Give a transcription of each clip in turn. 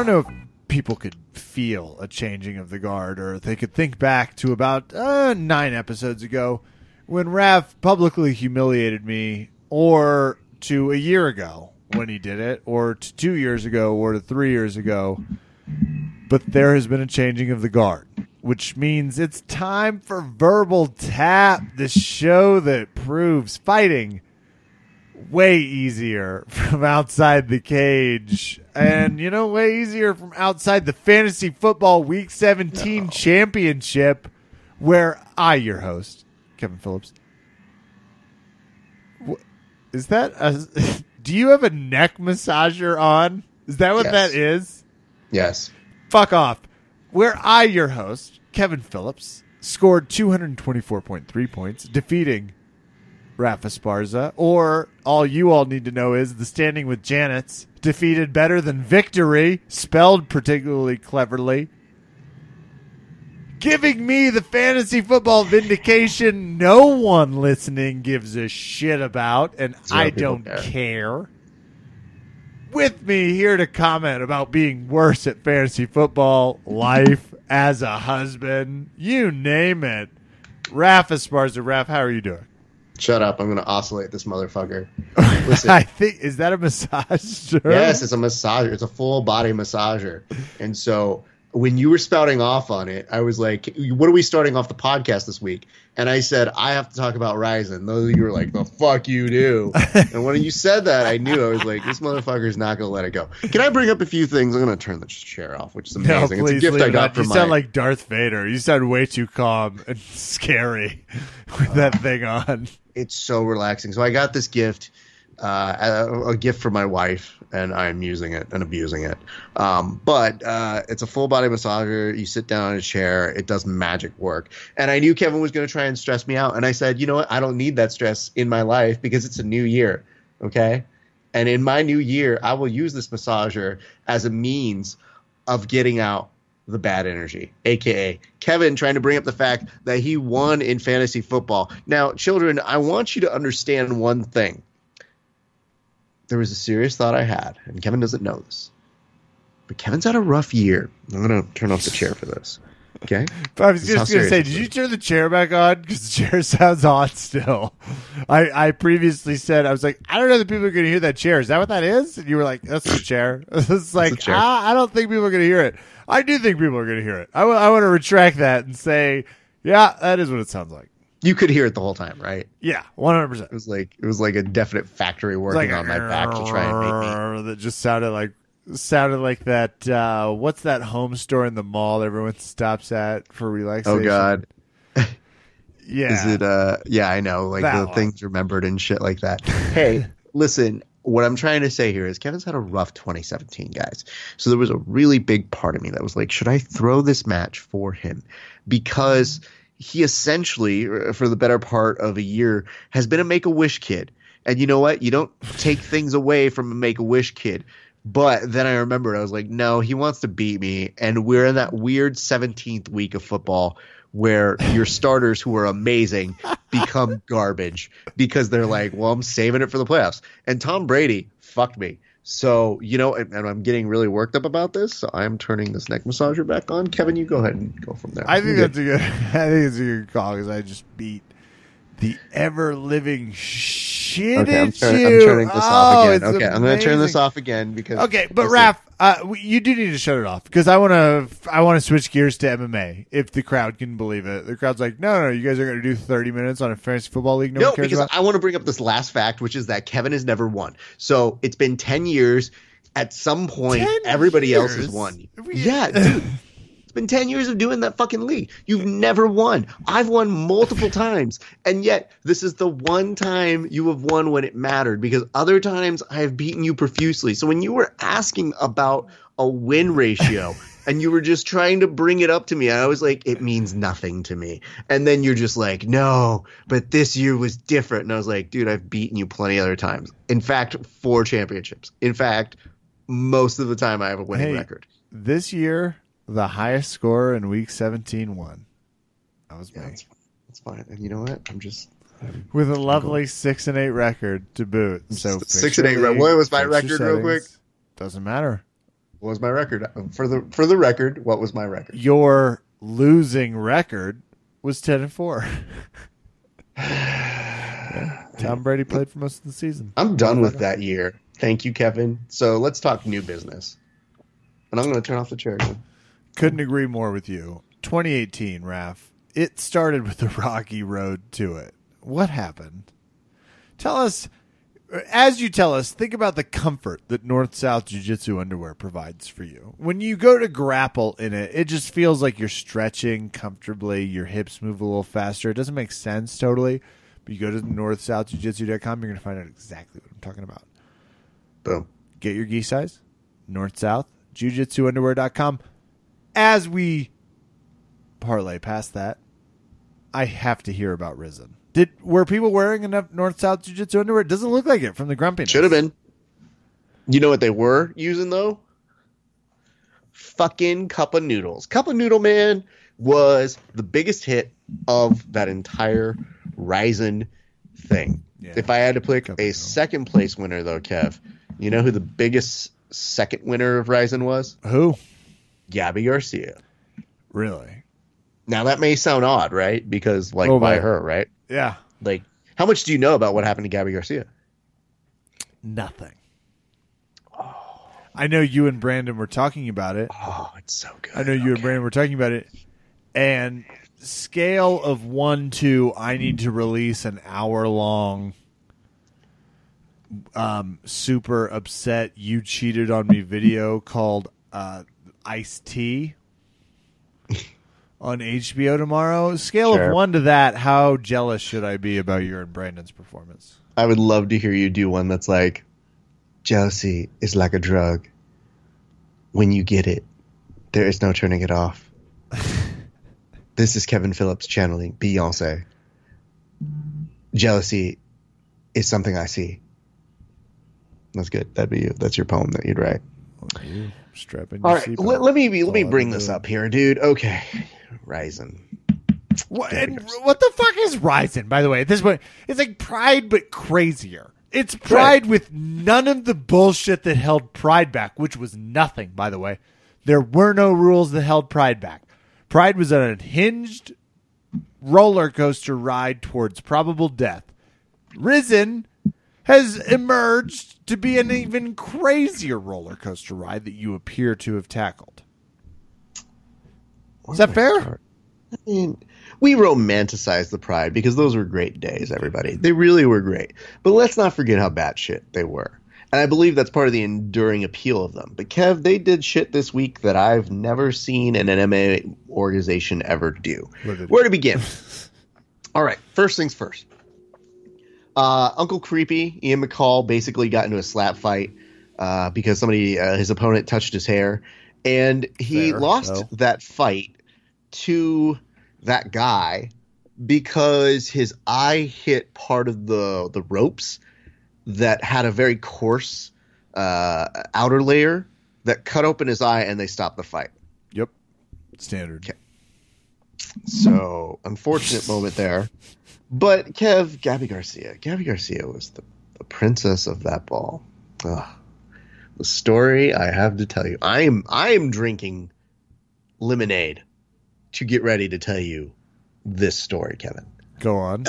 Don't know if people could feel a changing of the guard, or they could think back to about uh, nine episodes ago when Rav publicly humiliated me, or to a year ago when he did it, or to two years ago, or to three years ago. But there has been a changing of the guard, which means it's time for Verbal Tap, the show that proves fighting way easier from outside the cage. And, you know, way easier from outside the Fantasy Football Week 17 Championship, where I, your host, Kevin Phillips, is that a. Do you have a neck massager on? Is that what Yes. that is? Yes. Fuck off. Where I, your host, Kevin Phillips, scored 224.3 points, defeating Raf Esparza. Or all you all need to know is the standing with Janet's defeated better than victory, spelled particularly cleverly. Giving me the fantasy football vindication no one listening gives a shit about, and I don't care. care with me here to comment about being worse at fantasy football, life, as a husband, you name it. Raph Esparza. Raph, how are you doing? Shut up. I'm going to oscillate this motherfucker. Listen. I think is that a massager? Yes, it's a massager. It's a full body massager. And so when you were spouting off on it, I was like, "What are we starting off the podcast this week?" And I said, "I have to talk about Rizin." Those of you were like, "The fuck you do." and when you said that, I knew I was like, "This motherfucker's not going to let it go." Can I bring up a few things? I'm going to turn the chair off, which is No, amazing. please it's a gift I got from You my. sound like Darth Vader. You sound way too calm and scary with that thing on. it's so relaxing. So I got this gift, uh, a, a gift for my wife, and I'm using it and abusing it. Um, but uh, it's a full body massager. You sit down in a chair. It does magic work. And I knew Kevin was going to try and stress me out, and I said, you know what? I don't need that stress in my life because it's a new year. Okay. And in my new year, I will use this massager as a means of getting out the bad energy, aka Kevin trying to bring up the fact that he won in fantasy football. Now, children, I want you to understand one thing. There was a serious thought I had, and Kevin doesn't know this. But Kevin's had a rough year. I'm going to turn off the chair for this. Okay? But I was This just going to say, did you turn the chair back on? Because the chair sounds on still. I, I previously said, I was like, I don't know that people are going to hear that chair. Is that what that is? And you were like, that's the chair. It's like, chair. ah, I don't think people are going to hear it. I do think people are going to hear it. I want to retract that and say, yeah, that is what it sounds like. You could hear it the whole time, right? Yeah, 100%. It was like it was like a definite factory working like on my back to try and make me that just sounded like sounded like that uh what's that home store in the mall everyone stops at for relaxation Oh god. yeah Is it uh yeah, I know, like That the one. things remembered and shit like that. Hey, listen, what I'm trying to say here is Kevin's had a rough 2017, guys. So there was a really big part of me that was like, should I throw this match for him? Because he essentially, uh, for the better part of a year, has been a make a wish kid. And you know what? You don't take things away from a make a wish kid. But then I remembered, I was like, no, he wants to beat me. And we're in that weird 17th week of football where your starters who are amazing become garbage because they're like, well, I'm saving it for the playoffs. And Tom Brady fucked me. So, you know, and, and I'm getting really worked up about this. So I'm turning this neck massager back on. Kevin, you go ahead and go from there. I think You're that's a good I think it's a good call because I just beat the ever living shit Okay, I'm, at turn- you. I'm turning this Oh, off again. Okay, I'm going to turn this off again because. Okay, but Raph, uh, you do need to shut it off because I want to. I want to switch gears to MMA if the crowd can believe it. The crowd's like, no, no, you guys are going to do thirty minutes on a fantasy football league. No, No, one cares because about. I want to bring up this last fact, which is that Kevin has never won. So it's been 10 years. At some point, 10 everybody else has won. We- Yeah, dude. It's been 10 years of doing that fucking league. You've never won. I've won multiple times. And yet, this is the one time you have won when it mattered because other times I have beaten you profusely. So when you were asking about a win ratio and you were just trying to bring it up to me, I was like, it means nothing to me. And then you're just like, no, but this year was different. And I was like, dude, I've beaten you plenty other times. In fact, four championships. In fact, most of the time I have a winning Hey, record. this year, the highest score in Week 17 won. That was me that's, that's fine. And you know what? I'm just I'm, with a lovely six and eight record to boot. So Six and eight, league, What was my fix your record real quick? Doesn't matter. What was my record? Uh, for the for the record, what was my record? Your losing record was ten and four. Tom Brady played for most of the season. I'm done with that year. Thank you, Kevin. So let's talk new business. And I'm going to turn off the chair again. Couldn't agree more with you. 2018, Raf. It started with a rocky road to it. What happened? Tell us, as you tell us, think about the comfort that North South Jiu Jitsu underwear provides for you. When you go to grapple in it, it just feels like you're stretching comfortably. Your hips move a little faster. It doesn't make sense totally, but you go to northsouthjujitsu.com, you're going to find out exactly what I'm talking about. Boom. Get your gi size, North South, jujitsuunderwear.com. As we parlay past that, I have to hear about Rizin. Did were people wearing enough North South Jiu Jitsu underwear? It doesn't look like it from the grumpiness. Should have been. You know what they were using though? Fucking cup of noodles. Cup of noodle man was the biggest hit of that entire Rizin thing. Yeah. If I had to pick Cup a second place winner though, Kev, you know who the biggest second winner of Rizin was? Who? Gabi Garcia. Really? Now that may sound odd, right? Because like Oh, by her, right? Yeah. Like how much do you know about what happened to Gabi Garcia? Nothing. I know you and Brandon were talking about it. Oh, it's so good. I know you and Okay. Brandon were talking about it. And scale of one to I need to release an hour long um super upset you cheated on me video called uh Ice Tea on HBO tomorrow. Scale Sure. of one to that, how jealous should I be about your and Brandon's performance? I would love to hear you do one that's like, jealousy is like a drug. When you get it, there is no turning it off. this is Kevin Phillips channeling Beyonce. Jealousy is something I see. That's good. That'd be you. That's your poem that you'd write. You strapping All right, let, let me be, let me all bring this up here, dude. Okay, Rizin. What, and what the fuck is Rizin, by the way? At this point, it's like Pride, but crazier. It's Pride with none of the bullshit that held Pride back, which was nothing, by the way. There were no rules that held Pride back. Pride was an unhinged roller coaster ride towards probable death. Rizin has emerged to be an even crazier roller coaster ride that you appear to have tackled. Is that fair? I mean, we romanticize the Pride because those were great days, everybody. They really were great. But let's not forget how bad shit they were. And I believe that's part of the enduring appeal of them. But Kev, they did shit this week that I've never seen an MMA organization ever do. What did they do? Where to begin? All right, first things first. Uh, Uncle Creepy, Ian McCall, basically got into a slap fight uh, because somebody, uh, his opponent, touched his hair, and he Fair, lost though. that fight to that guy because his eye hit part of the the ropes that had a very coarse uh, outer layer that cut open his eye, and they stopped the fight. Yep. Standard. Okay. So unfortunate moment there. But Kev, Gabi Garcia, Gabi Garcia was the, the princess of that ball. Ugh. The story I have to tell you. I am I am drinking lemonade to get ready to tell you this story, Kevin. Go on.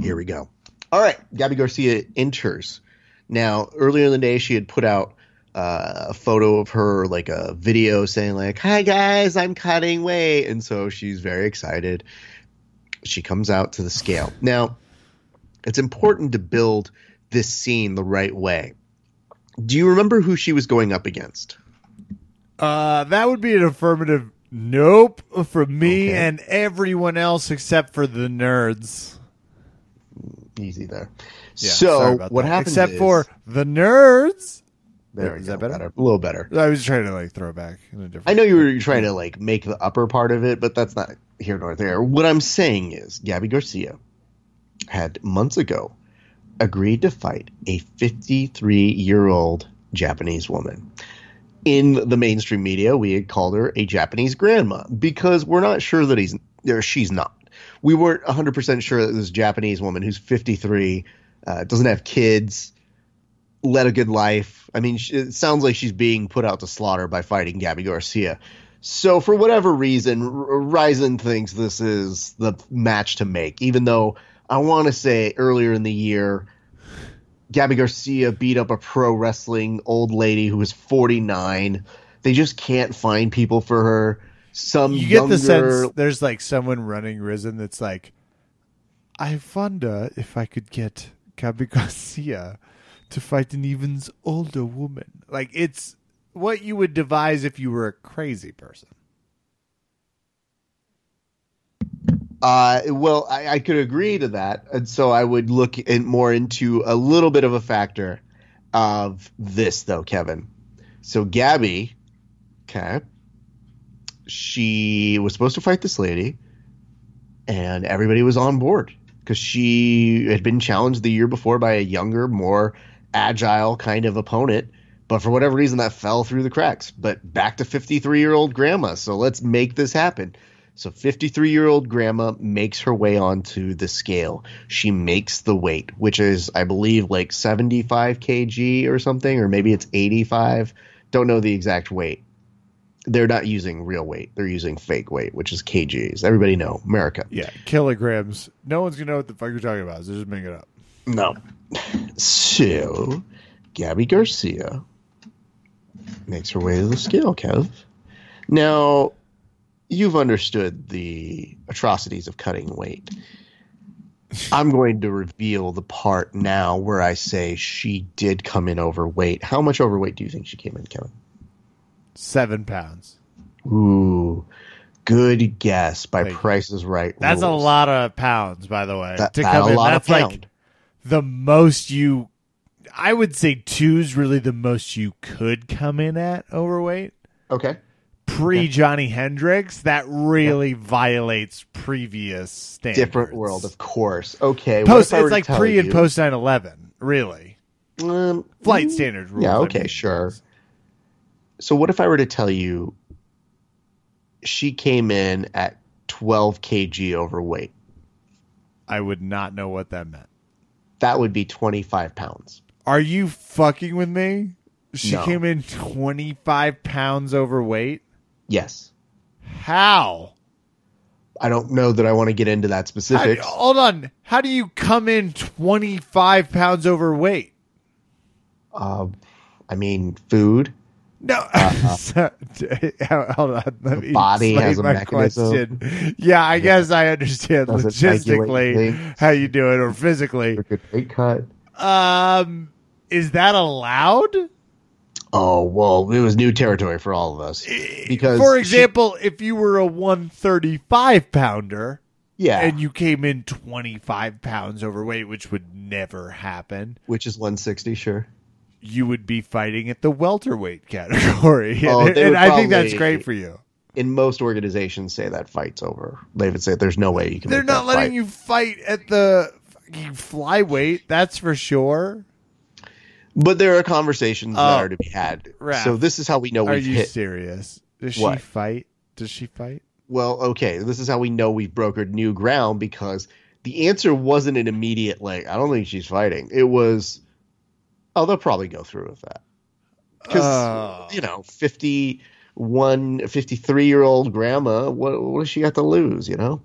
Here we go. All right, Gabi Garcia enters. Now, earlier in the day, she had put out uh, a photo of her, like a video saying, like, "Hi guys, I'm cutting weight," and so she's very excited. She comes out to the scale. Now, it's important to build this scene the right way. Do you remember who she was going up against? Uh, that would be an affirmative nope from me Okay. and everyone else except for the nerds. Easy there. Yeah, so what that. happens Except is- for the nerds. There is go, that better? A little better. I was trying to like throw it back in a different. I know you were trying to like make the upper part of it, but that's not here nor there. What I'm saying is, Gabi Garcia had months ago agreed to fight a 53 year old Japanese woman. In the mainstream media, we had called her a Japanese grandma because we're not sure that he's or she's not. We weren't 100% sure that this Japanese woman who's 53 uh, doesn't have kids, led a good life, I mean, it sounds like she's being put out to slaughter by fighting Gabi Garcia. So for whatever reason, Rizin thinks this is the match to make, even though I want to say earlier in the year, Gabi Garcia beat up a pro wrestling old lady who was 49. They just can't find people for her. Some You get younger, the sense there's like someone running Rizin that's like, I wonder if I could get Gabi Garcia to fight an even older woman. Like it's what you would devise if you were a crazy person. Uh, well, I, I could agree to that, and so I would look in more into a little bit of a factor of this, though, Kevin. So Gabi, okay, she was supposed to fight this lady, and everybody was on board because she had been challenged the year before by a younger, more agile kind of opponent. But for whatever reason, that fell through the cracks. But back to 53 year old grandma. So let's make this happen. So 53 year old grandma makes her way onto the scale. She makes the weight, which is, I believe, like 75 kg or something, or maybe it's 85. Don't know the exact weight. They're not using real weight. They're using fake weight, which is kgs. Everybody know America. Yeah, kilograms. No one's gonna know what the fuck you're talking about. So just make it up. No. So, Gabi Garcia makes her way to the scale, Kev. Now, you've understood the atrocities of cutting weight. I'm going to reveal the part now where I say she did come in overweight. How much overweight do you think she came in, Kevin? Seven pounds. Ooh, good guess by Thank you. Price is Right. That's a lot of pounds, by the way. That, to that come a in. lot That's of like pound. The most you. I would say two's really the most you could come in at overweight. okay. Pre Johny Hendricks, that really violates previous standards. Different world, of course. Okay. Post, I it's like pre and post 9 11, really. Um, Flight standards rules. Yeah, I okay, mean. sure. So what if I were to tell you she came in at 12 kg overweight? I would not know what that meant. That would be 25 pounds. Are you fucking with me? She No. came in 25 pounds overweight? Yes. How? I don't know that I want to get into that How specifics. hold on. How do you come in 25 pounds overweight? Uh, I mean, food. No. So- hold on. Let me body has a my mechanism. question. Yeah, I guess I understand Does logistically how you do it or physically. Weight cut. Um, is that allowed? Oh well, it was new territory for all of us because, For she- example, if you were a 135 pounder yeah, and you came in 25 pounds overweight, which would never happen, which is 160, sure. You would be fighting at the welterweight category. Oh, and and I think that's great for you. In most organizations, say that fight's over. They would say there's no way you can. They're not letting fight. you fight at the fucking flyweight, that's for sure. But there are conversations Oh, that are to be had. Raph, so this is how we know Are we've you hit. serious? Does she fight? Does she fight? Well, okay, this is how we know we've brokered new ground because the answer wasn't an immediate like. I don't think she's fighting. It was, oh, they'll probably go through with that because Oh. you know, 51, 53 year old grandma. What what does she got to lose? You know.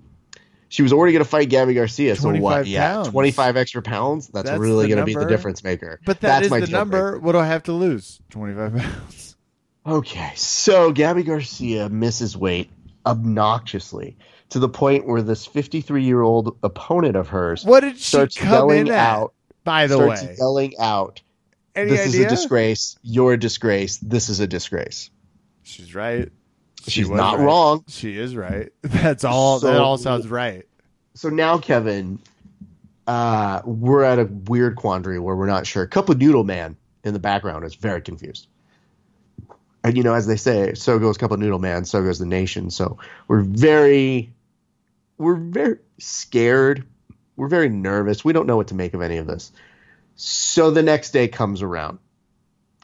She was already going to fight Gabi Garcia, so 25 what? Yeah, twenty five extra pounds. That's, That's really going to be the difference maker. But that That's is my the number. breaker. What do I have to lose? 25 pounds. Okay, so Gabi Garcia misses weight obnoxiously to the point where this 53 year old opponent of hers What did she come in at? out. By the starts way, yelling out, any "This idea? is a disgrace. You're a disgrace. This is a disgrace." She's right. She She's was not right. wrong. She is right. That's all. that all sounds right. So now, Kevin, uh, we're at a weird quandary where we're not sure. Cup of Noodle Man in the background is very confused. And you know, as they say, so goes Cup of Noodle Man, so goes the nation. So we're very, we're very scared. We're very nervous. We don't know what to make of any of this. So the next day comes around,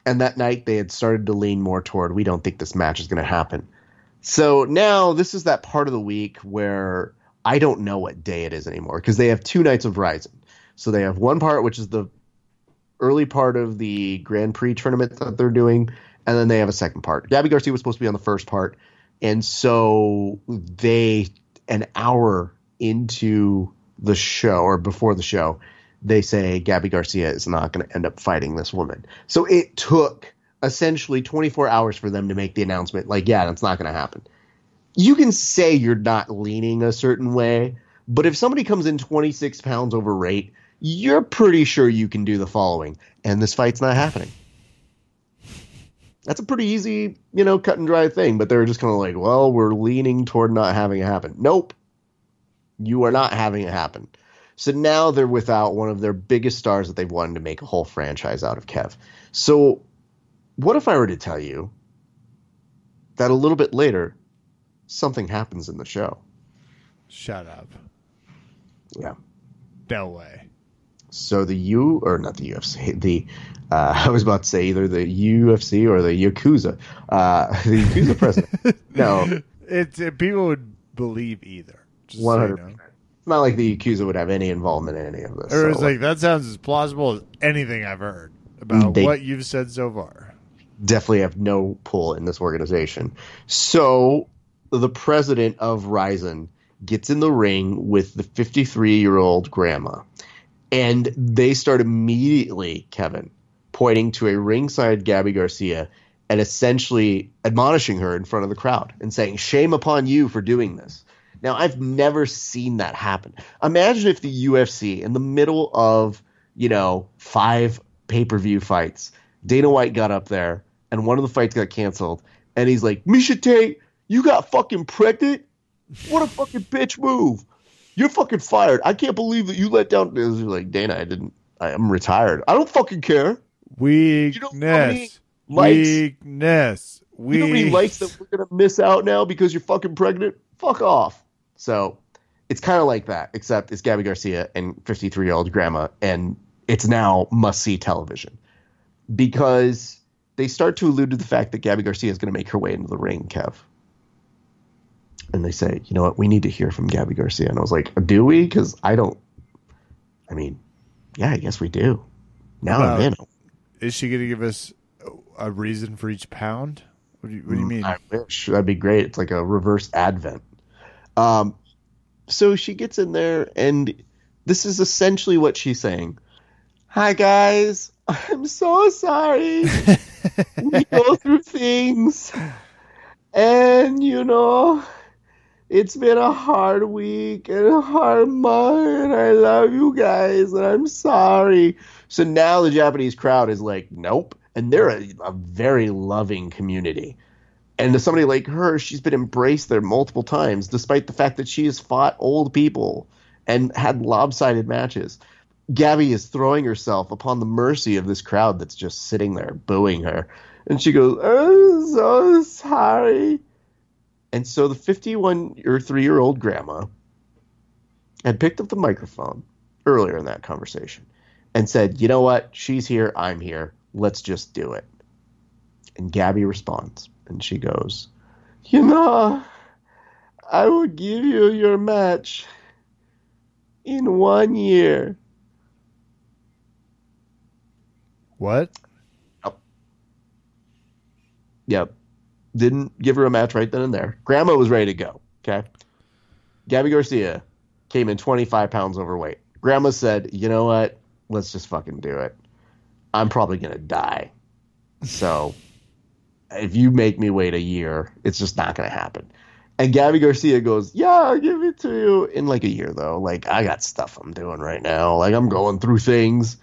and that night they had started to lean more toward, we don't think this match is going to happen. So now this is that part of the week where I don't know what day it is anymore because they have two nights of Rising. So they have one part which is the early part of the Grand Prix tournament that they're doing, and then they have a second part. Gabi Garcia was supposed to be on the first part, and so they an hour into the show or before the show, they say Gabi Garcia is not going to end up fighting this woman. So it took essentially 24 hours for them to make the announcement like, yeah, that's not going to happen. You can say you're not leaning a certain way, but if somebody comes in 26 pounds overweight, you're pretty sure you can do the following, and this fight's not happening. That's a pretty easy, you know, cut and dry thing, but they're just kind of like, well, we're leaning toward not having it happen. Nope. You are not having it happen. So now they're without one of their biggest stars that they've wanted to make a whole franchise out of, Kev. So, what if I were to tell you that a little bit later, something happens in the show? Shut up. Yeah. No way. So the U or not the UFC, the uh, I was about to say either the UFC or the Yakuza, uh, the Yakuza president. no, It's it, people would believe either. You hundred. Not like the Yakuza would have any involvement in any of this. Or so, like that sounds as plausible as anything I've heard about They- what you've said so far. definitely have no pull in this organization. So the president of Rizin gets in the ring with the 53 year old grandma, and they start immediately, Kevin, pointing to a ringside Gabi Garcia and essentially admonishing her in front of the crowd and saying, Shame upon you for doing this. Now, I've never seen that happen. Imagine if the UFC, in the middle of, you know, five pay per view fights, Dana White got up there and one of the fights got canceled, and he's like, Miesha Tate, you got fucking pregnant? What a fucking bitch move. You're fucking fired. I can't believe that you let down. Like, Dana, I didn't, I, I'm retired. I don't fucking care. Weakness. know how many likes- Weakness. You know how many likes that we're gonna miss out now because you're fucking pregnant? Fuck off. So it's kind of like that, except it's Gabi Garcia and 53 year old grandma, and it's now must see television because they start to allude to the fact that Gabi Garcia is going to make her way into the ring, Kev. And they say, you know what, we need to hear from Gabi Garcia. And I was like, do we? Because I don't. I mean, yeah, I guess we do. Now I'm in. Is she going to give us a reason for each pound? What do you, what do you mean? Mm, I wish that'd be great. It's like a reverse advent. Um, so she gets in there, and this is essentially what she's saying. Hi guys, I'm so sorry. we go through things, and you know, it's been a hard week and a hard month, and I love you guys, and I'm sorry. So now the Japanese crowd is like, nope, and they're a, a very loving community. And to somebody like her, she's been embraced there multiple times, despite the fact that she has fought old people and had lopsided matches. Gabi is throwing herself upon the mercy of this crowd that's just sitting there booing her. And she goes, I'm so sorry. And so the 51 or 3 year old grandma had picked up the microphone earlier in that conversation and said, You know what? She's here. I'm here. Let's just do it. And Gabi responds and she goes, You know, I will give you your match in one year. what? Yep. Didn't give her a match right then and there. Grandma was ready to go. Okay. Gabi Garcia came in 25 pounds overweight. Grandma said, you know what? Let's just fucking do it. I'm probably going to die. So if you make me wait a year, it's just not going to happen. And Gabi Garcia goes, yeah, I'll give it to you in like a year though. Like I got stuff I'm doing right now. Like I'm going through things.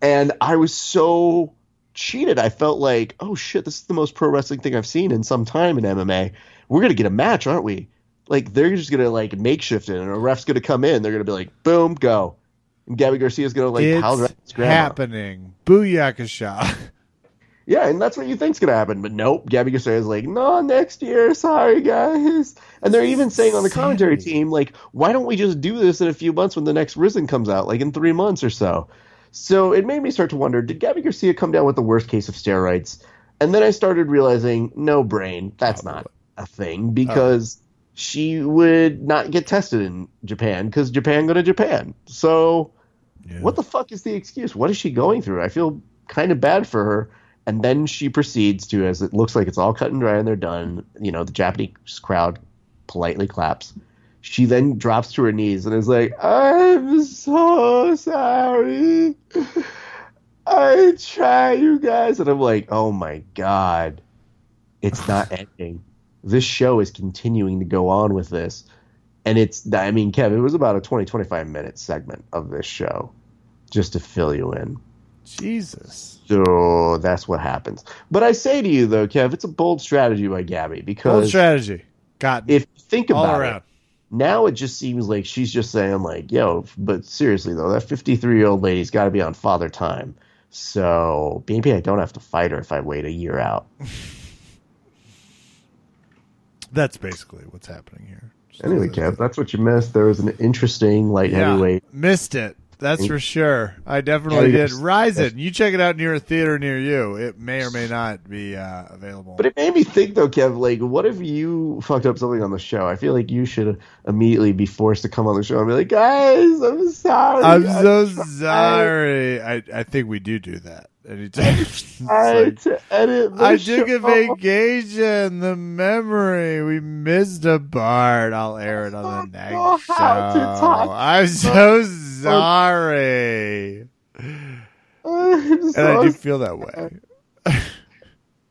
And I was so cheated. I felt like, oh shit, this is the most pro wrestling thing I've seen in some time in MMA. We're gonna get a match, aren't we? Like they're just gonna like makeshift it, and a ref's gonna come in. They're gonna be like, boom, go. And Gabi Garcia's gonna like it's happening. Booyakasha. Yeah, and that's what you think's gonna happen. But nope, Gabi Garcia's like, no, next year. Sorry, guys. And they're even saying on the commentary team, like, why don't we just do this in a few months when the next Rizin comes out, like in three months or so? So it made me start to wonder, did Gabi Garcia come down with the worst case of steroids? And then I started realizing, no brain, that's not a thing because she would not get tested in Japan because Japan go to Japan. So Yeah. What the fuck is the excuse? What is she going through? I feel kind of bad for her. And then she proceeds to, as it looks like it's all cut and dry and they're done, you know, the Japanese crowd politely claps. She then drops to her knees and is like, I'm so sorry. I try, you guys. And I'm like, oh my God. It's not ending. This show is continuing to go on with this. And it's, I mean, Kevin, it was about a 20, 25 minute segment of this show just to fill you in. Jesus. So that's what happens. But I say to you, though, Kev, it's a bold strategy by Gabi Bold because strategy. Got if you think about it, now it just seems like she's just saying, like, yo, but seriously, though, that 53 year old lady's got to be on father time. So maybe I don't have to fight her if I wait a year out. That's basically what's happening here. Anyway, Kev, that's what you missed. There was an interesting light Yeah, heavyweight. missed it. That's for sure. I definitely did. Rizin, you check it out near a theater near you. It may or may not be uh, available. But it made me think, though, Kev, like, what if you fucked up something on the show? I feel like you should immediately be forced to come on the show and be like, guys, I'm sorry. I'm I so sorry. I, I think we do do that anytime. Like, to edit the I took a show. vacation. The memory. We missed a part. I'll air it on the next show. how to talk I'm so sorry. And I do feel that way.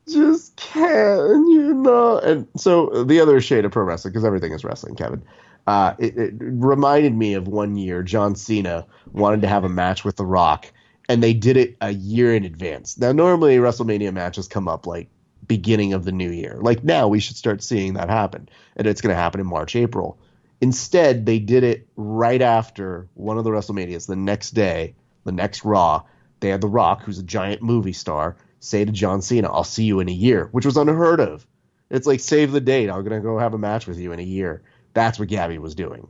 just can't, you know. And so the other shade of pro wrestling, because everything is wrestling, Kevin. Uh, it, it reminded me of one year John Cena wanted to have a match with The Rock, and they did it a year in advance. Now, normally WrestleMania matches come up like beginning of the new year. Like now, we should start seeing that happen, and it's going to happen in March, April. Instead, they did it right after one of the WrestleManias, the next day, the next Raw. They had The Rock, who's a giant movie star, say to John Cena, I'll see you in a year, which was unheard of. It's like, save the date. I'm going to go have a match with you in a year. That's what Gabi was doing.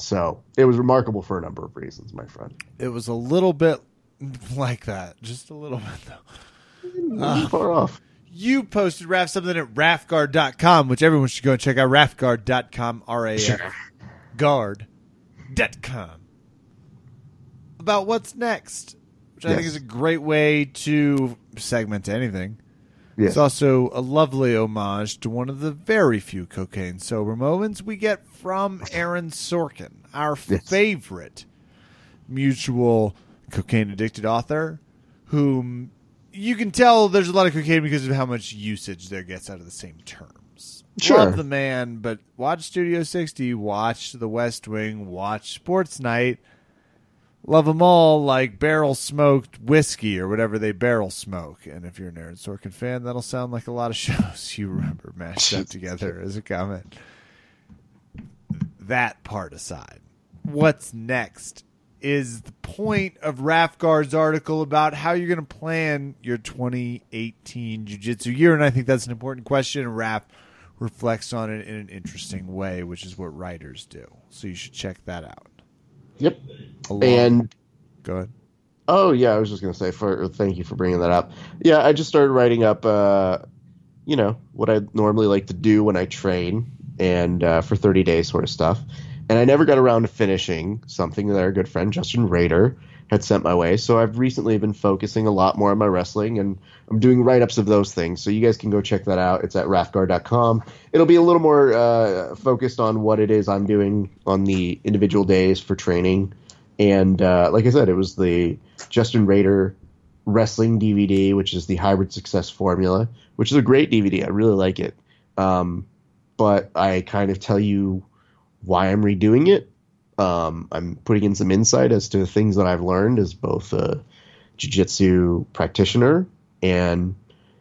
So it was remarkable for a number of reasons, my friend. It was a little bit like that. Just a little bit, though. Not far off. You posted Raf something at rafguard.com, which everyone should go and check out. Rafguard.com, R A F guard.com. About what's next, which I think is a great way to segment anything. Yes. It's also a lovely homage to one of the very few cocaine sober moments we get from Aaron Sorkin, our Yes. favorite mutual cocaine addicted author, whom you can tell there's a lot of cocaine because of how much usage there gets out of the same terms. Sure. Love the man, but watch Studio 60, watch The West Wing, watch Sports Night. Love them all like barrel smoked whiskey or whatever they barrel smoke. And if you're an Aaron Sorkin fan, that'll sound like a lot of shows you remember mashed up together as a comment. That part aside, what's next is the point of Rafguard's article about how you're going to plan your 2018 jiu-jitsu year. And I think that's an important question. And Raf reflects on it in an interesting way, which is what writers do. So you should check that out. Yep. Along- And go ahead. Oh yeah, I was just gonna say for thank you for bringing that up. Yeah, I just started writing up, uh, you know, what I normally like to do when I train, and uh, for 30 days sort of stuff. And I never got around to finishing something that our good friend Justin Rader had sent my way. So I've recently been focusing a lot more on my wrestling, and I'm doing write ups of those things. So you guys can go check that out. It's at rafguard.com. It'll be a little more uh, focused on what it is I'm doing on the individual days for training. And uh, like I said, it was the Justin Rader wrestling DVD, which is the Hybrid Success Formula, which is a great DVD. I really like it. Um, but I kind of tell you why I'm redoing it. Um, I'm putting in some insight as to things that I've learned as both a jiu-jitsu practitioner and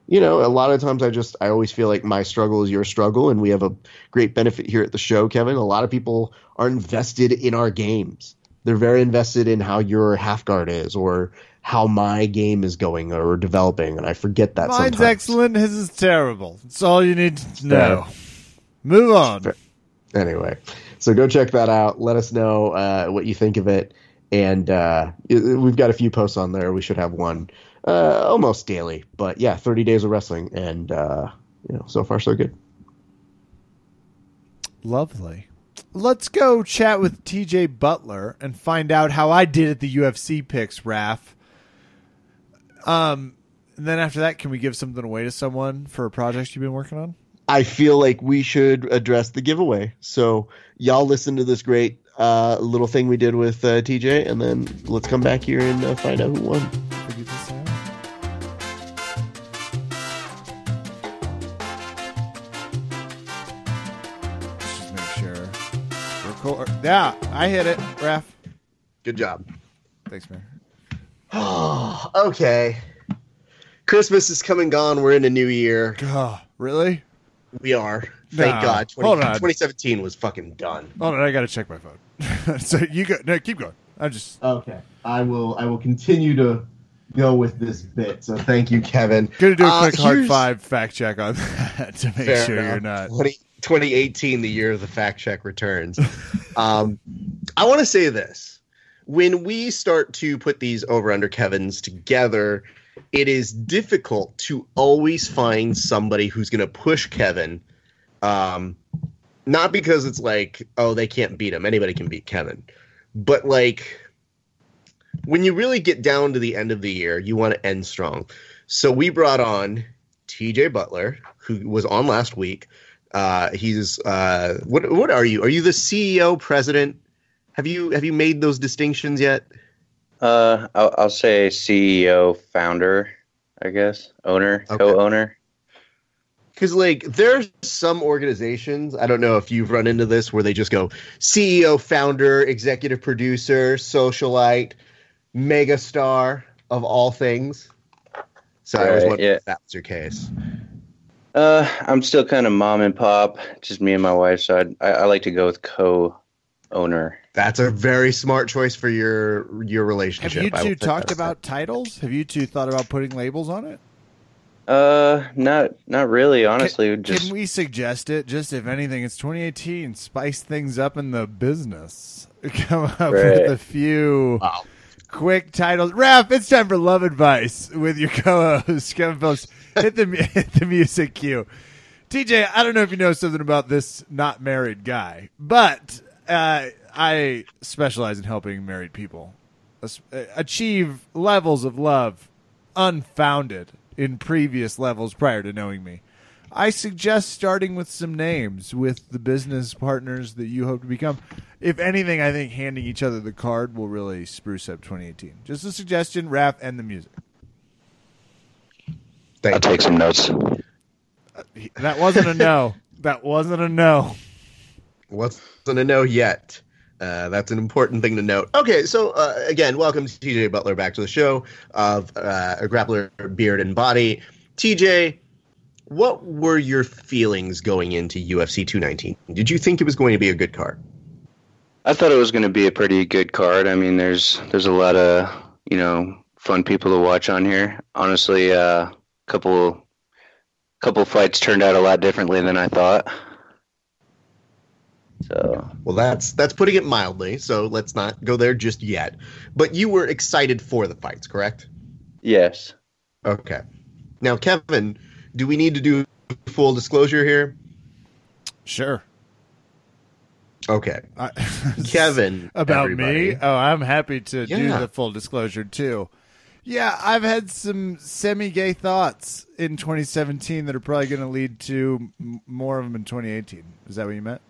you know a lot of times i just i always feel like my struggle is your struggle and we have a great benefit here at the show kevin a lot of people are invested in our games they're very invested in how your half guard is or how my game is going or developing and i forget that Mine's sometimes. excellent. His is terrible. That's all you need to know. Fair. Move on. Fair. anyway so go check that out let us know uh, what you think of it and uh, we've got a few posts on there we should have one uh, almost daily but yeah 30 days of wrestling and uh, you know so far so good Lovely. let's go chat with TJ Butler and find out how I did at the UFC picks, Raf. Um, and then after that, can we give something away to someone for a project you've been working on? I feel like we should address the giveaway. So y'all listen to this great uh, little thing we did with uh, TJ, and then let's come back here and uh, find out who won. Figure this out. Let's just make sure. Record. Yeah, I hit it, Raf. Good job. Thanks, man. Oh, okay. Christmas is come and gone. We're in a new year. Oh, really? We are. Thank Nah, God. 20, hold on. 2017 was fucking done. Hold on, I gotta check my phone. so you go. No, keep going. I'm just Okay. I will. I will continue to go with this bit. So thank you, Kevin. gonna do a Uh, quick hard five fact check on that to make Fair sure enough. you're not. 20, 2018, the year of the fact check returns. um, I want to say this: when we start to put these over under Kevin's together, it is difficult to always find somebody who's going to push Kevin. Um, not because it's like, oh, they can't beat him. Anybody can beat Kevin, but like when you really get down to the end of the year, you want to end strong. So we brought on TJ Butler, who was on last week. Uh, he's uh, what? What are you? Are you the CEO, president? Have you have you made those distinctions yet? Uh, I'll, I'll say CEO, founder, I guess, owner, Okay. co-owner. Because like there's some organizations, I don't know if you've run into this, where they just go CEO, founder, executive producer, socialite, megastar of all things. So I was wondering yeah. if that's your case. Uh, I'm still kind of mom and pop, just me and my wife. So I'd, I, I like to go with co-owner. That's a very smart choice for your your relationship. Have you two say talked that. about titles? Have you two thought about putting labels on it? Uh, not not really. Honestly, Can, just can we suggest it? Just if anything, it's 2018. Spice things up in the business. Come up Right. with a few Wow. quick titles. Raph, it's time for love advice with your co-host Kevin Phillips. Hit the hit the music cue. TJ, I don't know if you know something about this not married guy, but uh, I specialize in helping married people uh, achieve levels of love unfounded in previous levels prior to knowing me. I suggest starting with some names with the business partners that you hope to become. If anything, I think handing each other the card will really spruce up 2018. Just a suggestion, rap and the music. I'll you. take some notes. That wasn't a no. That wasn't a no. Wasn't a no yet. Uh, that's an important thing to note. Okay, so uh, again, welcome to TJ Butler back to the show of uh, a grappler beard and body. TJ, what were your feelings going into UFC 219? Did you think it was going to be a good card? I thought it was going to be a pretty good card. I mean, there's there's a lot of you know fun people to watch on here. Honestly, a uh, couple couple fights turned out a lot differently than I thought. So Well, that's that's putting it mildly. So let's not go there just yet. But you were excited for the fights, correct? yes, Okay. Now, Kevin, do we need to do full disclosure here? Sure. Okay. I, Kevin, about everybody. me. Oh, I'm happy to do the full disclosure too. Yeah, I've had some semi-gay thoughts in 2017 that are probably going to lead to m- more of them in 2018. Is that what you meant?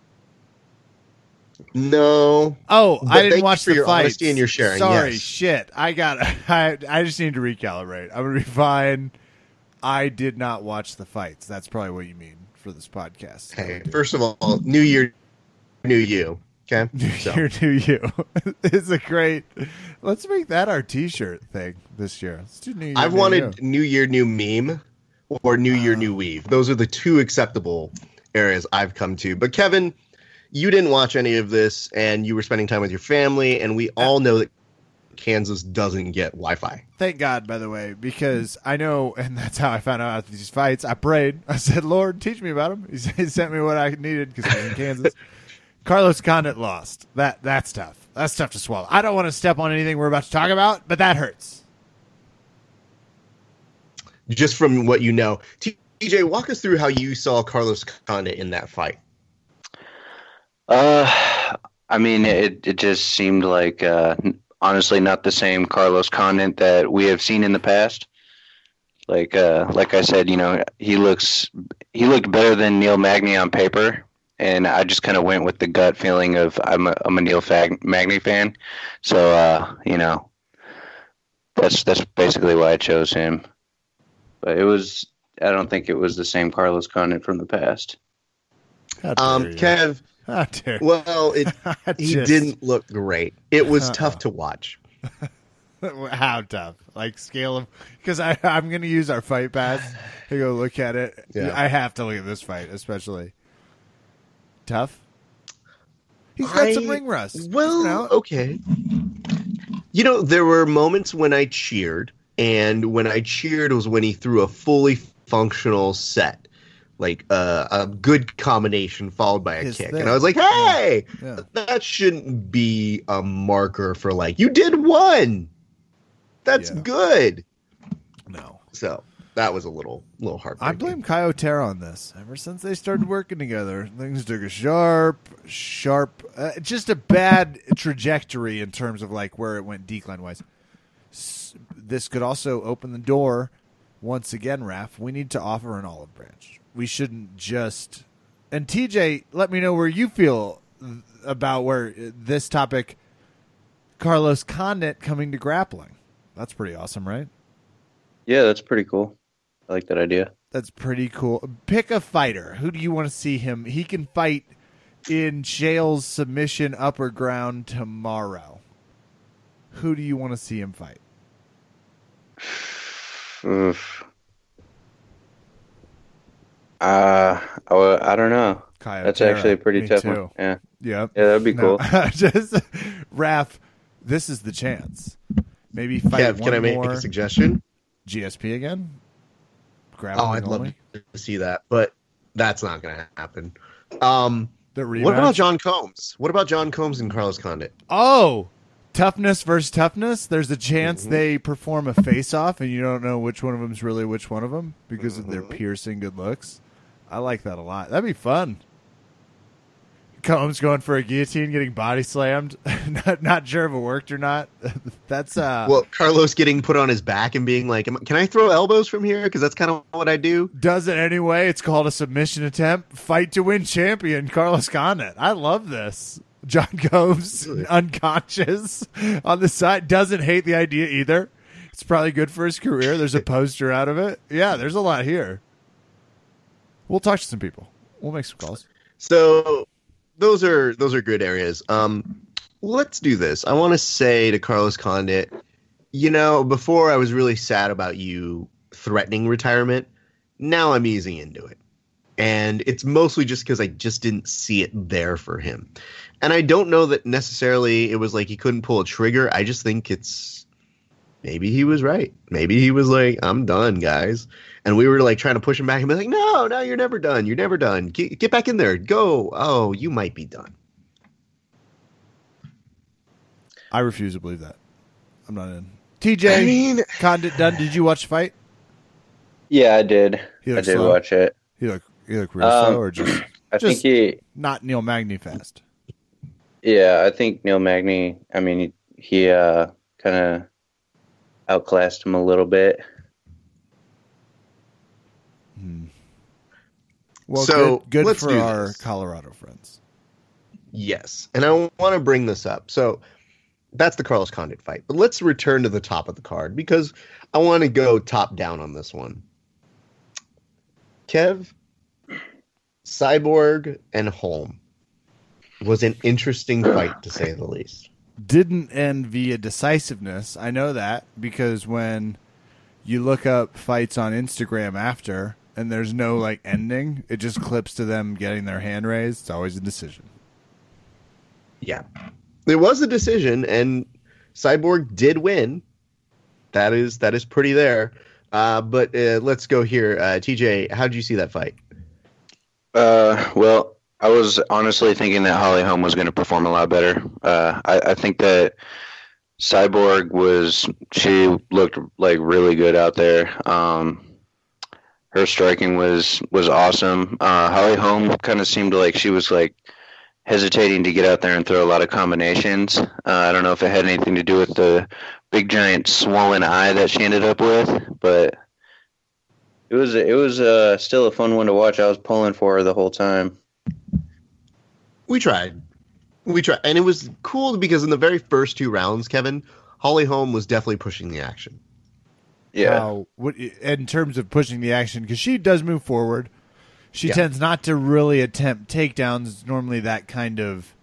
No. Oh, I didn't watch for the your fights. honesty and your sharing, Sorry, yes. shit. I got. I I just need to recalibrate. I'm gonna be fine. I did not watch the fights. That's probably what you mean for this podcast. Hey, first of all, New Year, New You. Okay. So, Here to you. it's a great. Let's make that our T-shirt thing this year. Let's do New Year. I've New wanted You. New Year, New Meme or New Year, Ah. New Weave. Those are the two acceptable areas I've come to. But Kevin, you didn't watch any of this, and you were spending time with your family, and we all know that Kansas doesn't get Wi-Fi. Thank God, by the way, because I know, and that's how I found out about these fights. I prayed. I said, "Lord, teach me about them." He He sent me what I needed because I'm in Kansas. Carlos Condit lost. That that's tough. That's tough to swallow. I don't want to step on anything we're about to talk about, but that hurts. Just from what you know, TJ, walk us through how you saw Carlos Condit in that fight. Uh, I mean, it it just seemed like uh, honestly not the same Carlos Condit that we have seen in the past. Like uh, like I said, you know, he looks he looked better than Neil Magny on paper, and I just kind of went with the gut feeling of I'm a, I'm a Neil Fag- Magny fan, so uh, you know, that's that's basically why I chose him. But it was I don't think it was the same Carlos Condit from the past. How dare Um, you. Kev, Dare well, it, I he just- didn't look great. It was Uh-uh. tough to watch. How tough? Like scale of because I I'm gonna use our fight pass to go look at it. Yeah. I have to look at this fight, especially tough. He's got some ring rust. He's been Well, okay. You know, there were moments when I cheered, and when I cheered was when he threw a fully functional set, like uh, a good combination followed by a His kick, thing. and I was like, "Hey, Yeah. that shouldn't be a marker for like you did one. That's Yeah. good." no. So that was a little, little hard I blame Kyotera on this. Ever since they started working together, things took a sharp, sharp, uh, just a bad trajectory in terms of like where it went decline wise. S- This could also open the door once again, Raf. We need to offer an olive branch. We shouldn't just. And TJ, let me know where you feel about where this topic, Carlos Condit coming to grappling. That's pretty awesome, right? Yeah, that's pretty cool. I like that idea. That's pretty cool. Pick a fighter. Who do you want to see him? He can fight in Chael's submission Underground tomorrow. Who do you want to see him fight? Oof. Uh, I, I don't know. Kyotera. That's actually a pretty Me tough too. one. Yeah, Yep. yeah, that'd be No, cool. just Raf, this is the chance. Maybe fight Kev, one can I make more a suggestion? GSP again. Oh, I'd love only. to see that, but that's not going to happen. Um, The rematch. what about John Combs? What about John Combs and Carlos Condit? Oh, toughness versus toughness. There's a chance Mhm. they perform a face-off, and you don't know which one of them's really which one of them because of their Mhm. piercing good looks. I like that a lot. That'd be fun. Combs going for a guillotine, getting body slammed. not, not sure if it worked or not. That's uh, Well, Carlos getting put on his back and being like, "Can I throw elbows from here?" Because that's kind of what I do. does it anyway. It's called a submission attempt. Fight to win champion, Carlos Condit. I love this. John Combs unconscious on the side doesn't hate the idea either. It's probably good for his career. There's a poster out of it. Yeah, there's a lot here. We'll talk to some people. We'll make some calls. So those are those are good areas. Um, let's do this. I want to say to Carlos Condit, you know, before I was really sad about you threatening retirement. Now I'm easing into it. And it's mostly just because I just didn't see it there for him. And I don't know that necessarily it was like he couldn't pull a trigger. I just think it's maybe he was right. Maybe he was like, I'm done, guys. And we were like trying to push him back and be like, no, no, you're never done. You're never done. Get, get back in there. Go. Oh, you might be done. I refuse to believe that. I'm not in. TJ I mean, Condit done. Did you watch the fight? Yeah, I did. He I did slow. watch it. He look he look real Um, slow or just I Just- think he. not Neil Magny fast. Yeah, I think Neil Magny. I mean, he, he uh, kind of outclassed him a little bit. Hmm. Well, So, good, good for our this. Colorado friends. yes. And I want to bring this up. So that's the Carlos Condit fight. But let's return to the top of the card because I want to go top down on this one. Kev, Cyborg, and Holm was an interesting fight to say the least. Didn't end via decisiveness. I know that because when you look up fights on Instagram after and there's no like ending, it just clips to them getting their hand raised. It's always a decision. Yeah. It was a decision and Cyborg did win. That is that is pretty there. Uh, but uh, let's go here. Uh, TJ, how did you see that fight? Uh, well, I was honestly thinking that Holly Holm was going to perform a lot better. Uh, I, I think that Cyborg was she looked like really good out there. Um, her striking was was awesome. Uh, Holly Holm kind of seemed like she was like hesitating to get out there and throw a lot of combinations. Uh, I don't know if it had anything to do with the big giant swollen eye that she ended up with, but it was it was uh, still a fun one to watch. I was pulling for her the whole time. We tried. We tried. And it was cool because in the very first two rounds, Kevin, Holly Holm was definitely pushing the action. Yeah. How, what, in terms of pushing the action, because she does move forward. She Yeah. tends not to really attempt takedowns. Normally, that kind of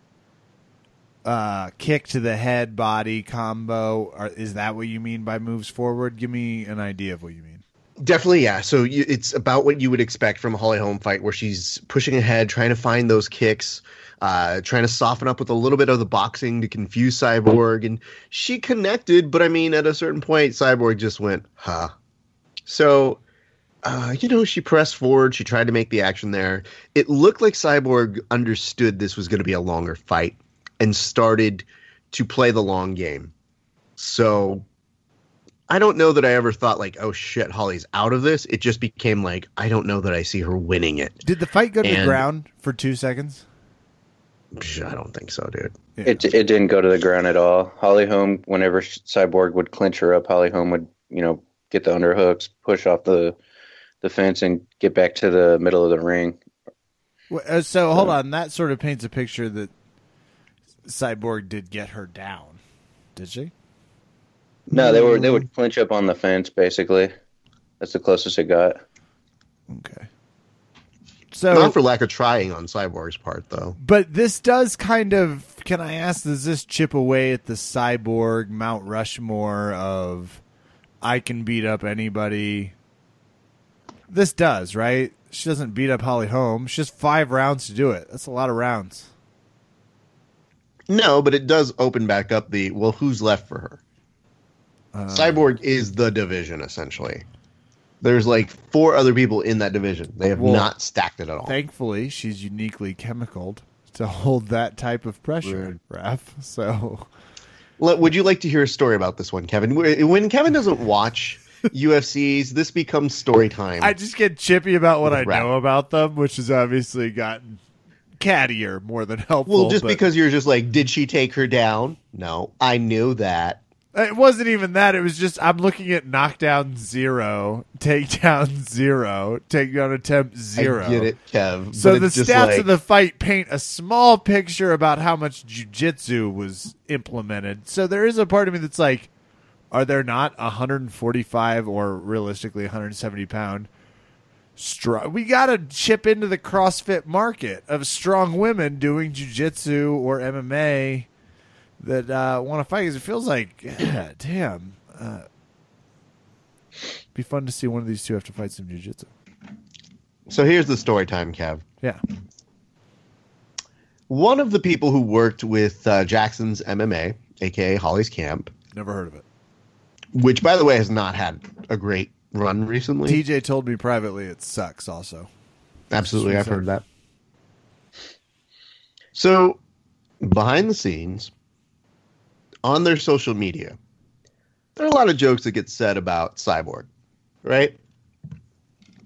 uh, kick to the head body combo. Or, is that what you mean by moves forward? Give me an idea of what you mean. Definitely, yeah. So you, it's about what you would expect from a Holly Holm fight, where she's pushing ahead, trying to find those kicks, uh, trying to soften up with a little bit of the boxing to confuse Cyborg, and she connected. But I mean, at a certain point, Cyborg just went, "Huh." So, uh, you know, she pressed forward. She tried to make the action there. It looked like Cyborg understood this was going to be a longer fight and started to play the long game. So I don't know that I ever thought like, oh shit, Holly's out of this. It just became like, I don't know that I see her winning it. Did the fight go to the ground for two seconds? Psh, I don't think so, dude. Yeah. It it didn't go to the ground at all. Holly Holm, whenever Cyborg would clinch her up, Holly Holm would you know get the underhooks, push off the the fence, and get back to the middle of the ring. Well, uh, so hold on, that sort of paints a picture that Cyborg did get her down. Did she? No, they were they would clinch up on the fence basically. That's the closest it got. Okay. So, Not for lack of trying on Cyborg's part, though. but this does kind of. Can I ask? Does this chip away at the cyborg Mount Rushmore of I can beat up anybody? This does, right? She doesn't beat up Holly Holm. She has five rounds to do it. That's a lot of rounds. No, but it does open back up the well, who's left for her? Uh, Cyborg is the division essentially. There's like four other people in that division. They have Well, not stacked it at all. Thankfully, she's uniquely chemicaled to hold that type of pressure, Raf. So, Let- Would you like to hear a story about this one, Kevin? When Kevin doesn't watch UFCs, this becomes story time. I just get chippy about what I Raf. know about them, which has obviously gotten cattier more than helpful. well, just but- because you're just like, did she take her down? No, I knew that. It wasn't even that. It was just I'm looking at knockdown zero, takedown zero, takedown attempt zero. I get it, Kev. So the stats like, of the fight paint a small picture about how much jujitsu was implemented. So there is a part of me that's like, are there not 145 or realistically 170 pound strong? We got to chip into the CrossFit market of strong women doing jujitsu or MMA that uh, want to fight. Because it feels like, yeah, damn, uh, be fun to see one of these two have to fight some jujitsu. So here's the story time, Kev. Yeah. One of the people who worked with uh, Jackson's MMA, aka Holly's Camp, Never heard of it. which by the way has not had a great run recently. TJ told me privately it sucks. Also, Absolutely, I've heard that. So, behind the scenes, on their social media, there are a lot of jokes that get said about Cyborg, right?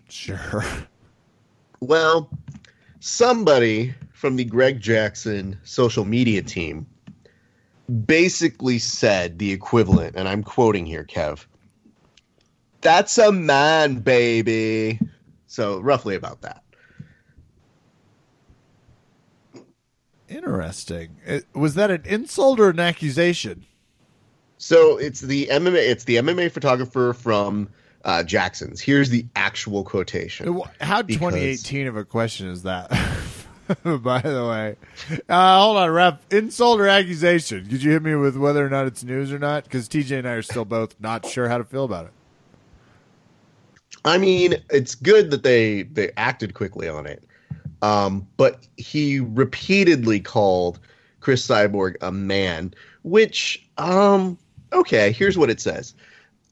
sure. Well, somebody from the Greg Jackson social media team basically said the equivalent, and I'm quoting here, Kev. That's a man, baby. So, roughly about that. Interesting. It- was that an insult or an accusation? So it's the MMA. It's the MMA photographer from uh, Jackson's. Here's the actual quotation. How Because- 2018 of a question is that? By the way, uh, hold on, rep. Insult or accusation? Could you hit me with whether or not it's news or not? Because TJ and I are still both not sure how to feel about it. I mean, it's good that they they acted quickly on it, um, but he repeatedly called Cris Cyborg a man. Which, um, okay, here's what it says.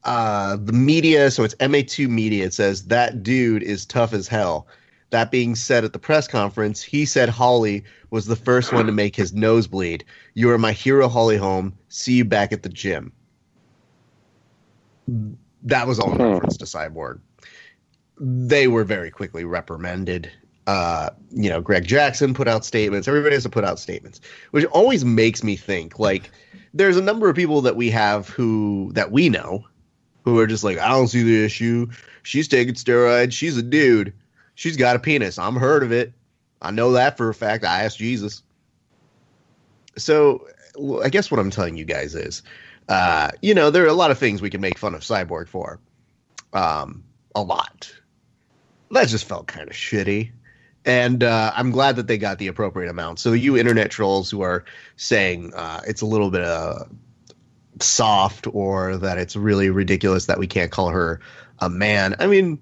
Uh, the media, so it's MA2 media. It says that dude is tough as hell. That being said, at the press conference, he said Holly was the first one to make his nose bleed. You are my hero, Holly Holm. See you back at the gym. That was all in Hmm. reference to Cyborg. They were very quickly reprimanded. Uh, you know, Greg Jackson put out statements. Everybody has to put out statements, which always makes me think like there's a number of people that we have who that we know who are just like, I don't see the issue. She's taking steroids. She's a dude. She's got a penis. I'm heard of it. I know that for a fact. I asked Jesus. So I guess what I'm telling you guys is, uh, you know, there are a lot of things we can make fun of Cyborg for. Um, a lot. That just felt kind of shitty. And uh, I'm glad that they got the appropriate amount. So you internet trolls who are saying uh, it's a little bit uh, soft or that it's really ridiculous that we can't call her a man. I mean,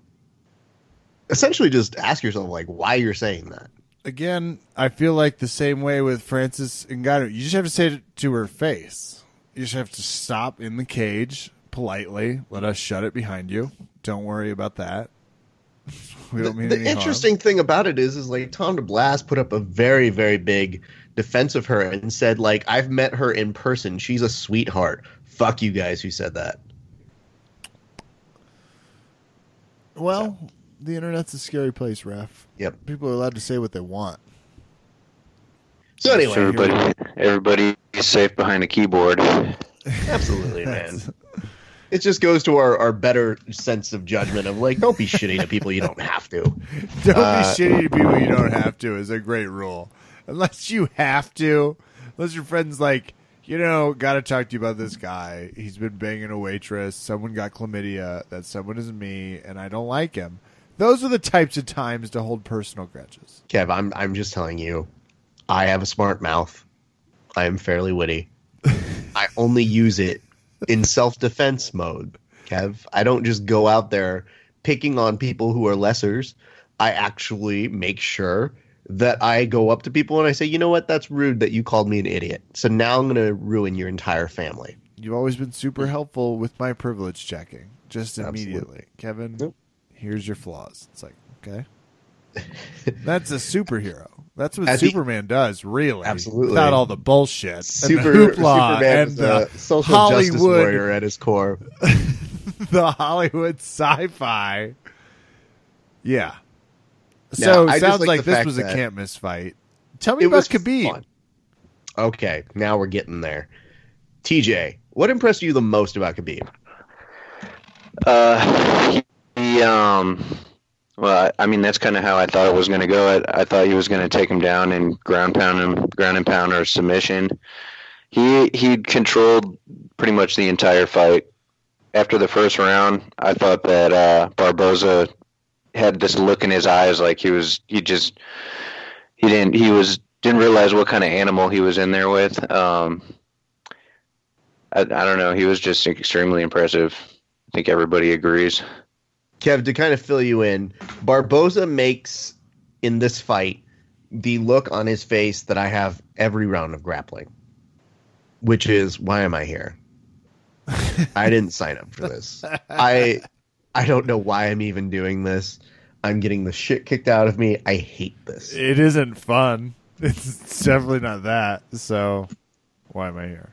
essentially, just ask yourself like why you're saying that. Again, I feel like the same way with Francis Ngannou. You just have to say it to her face. You just have to stop in the cage politely. Let us shut it behind you. Don't worry about that. We don't mean the, the interesting harm. thing about it is, is like Tom DeBlass put up a very, very big defense of her and said, like, I've met her in person. She's a sweetheart. Fuck you guys who said that. Well, so. the internet's a scary place, Raf. Yep. People are allowed to say what they want. So anyway, everybody, everybody is safe behind a keyboard. Absolutely, man. It just goes to our, our better sense of judgment of like, don't be shitty to people you don't have to. Don't uh, be shitty to people you don't have to is a great rule. Unless you have to, unless your friend's like, you know, got to talk to you about this guy. He's been banging a waitress. Someone got chlamydia. That someone is me, and I don't like him. Those are the types of times to hold personal grudges. Kev, I'm I'm just telling you, I have a smart mouth. I am fairly witty. I only use it in self defense mode. Kev, I don't just go out there picking on people who are lessers. I actually make sure that I go up to people and I say, you know what, that's rude that you called me an idiot. So now I'm going to ruin your entire family. You've always been super helpful with my privilege checking, just immediately. Absolutely. Kevin, here's your flaws. It's like, okay. that's a superhero. That's what Superman does, really. Absolutely. Without all the bullshit. Super, and the hoopla Superman and the social Hollywood, justice warrior at his core. the Hollywood sci fi. Yeah. So now, sounds like, like this was a can't miss fight. Tell me about Khabib. Fun. Okay, now we're getting there. TJ, what impressed you the most about Khabib? Uh, he, um, well, I mean that's kind of how I thought it was going to go. I, I, thought he was going to take him down and ground pound him, ground and pound or submission. He he controlled pretty much the entire fight. After the first round, I thought that uh, Barboza had this look in his eyes like he was he just he didn't he was didn't realize what kind of animal he was in there with. Um, I, I don't know. He was just extremely impressive. I think everybody agrees. Kev, to kind of fill you in, Barboza makes in this fight the look on his face that I have every round of grappling, which is why am I here? I didn't sign up for this. I I don't know why I'm even doing this. I'm getting the shit kicked out of me. I hate this. It isn't fun. It's definitely not that. So why am I here?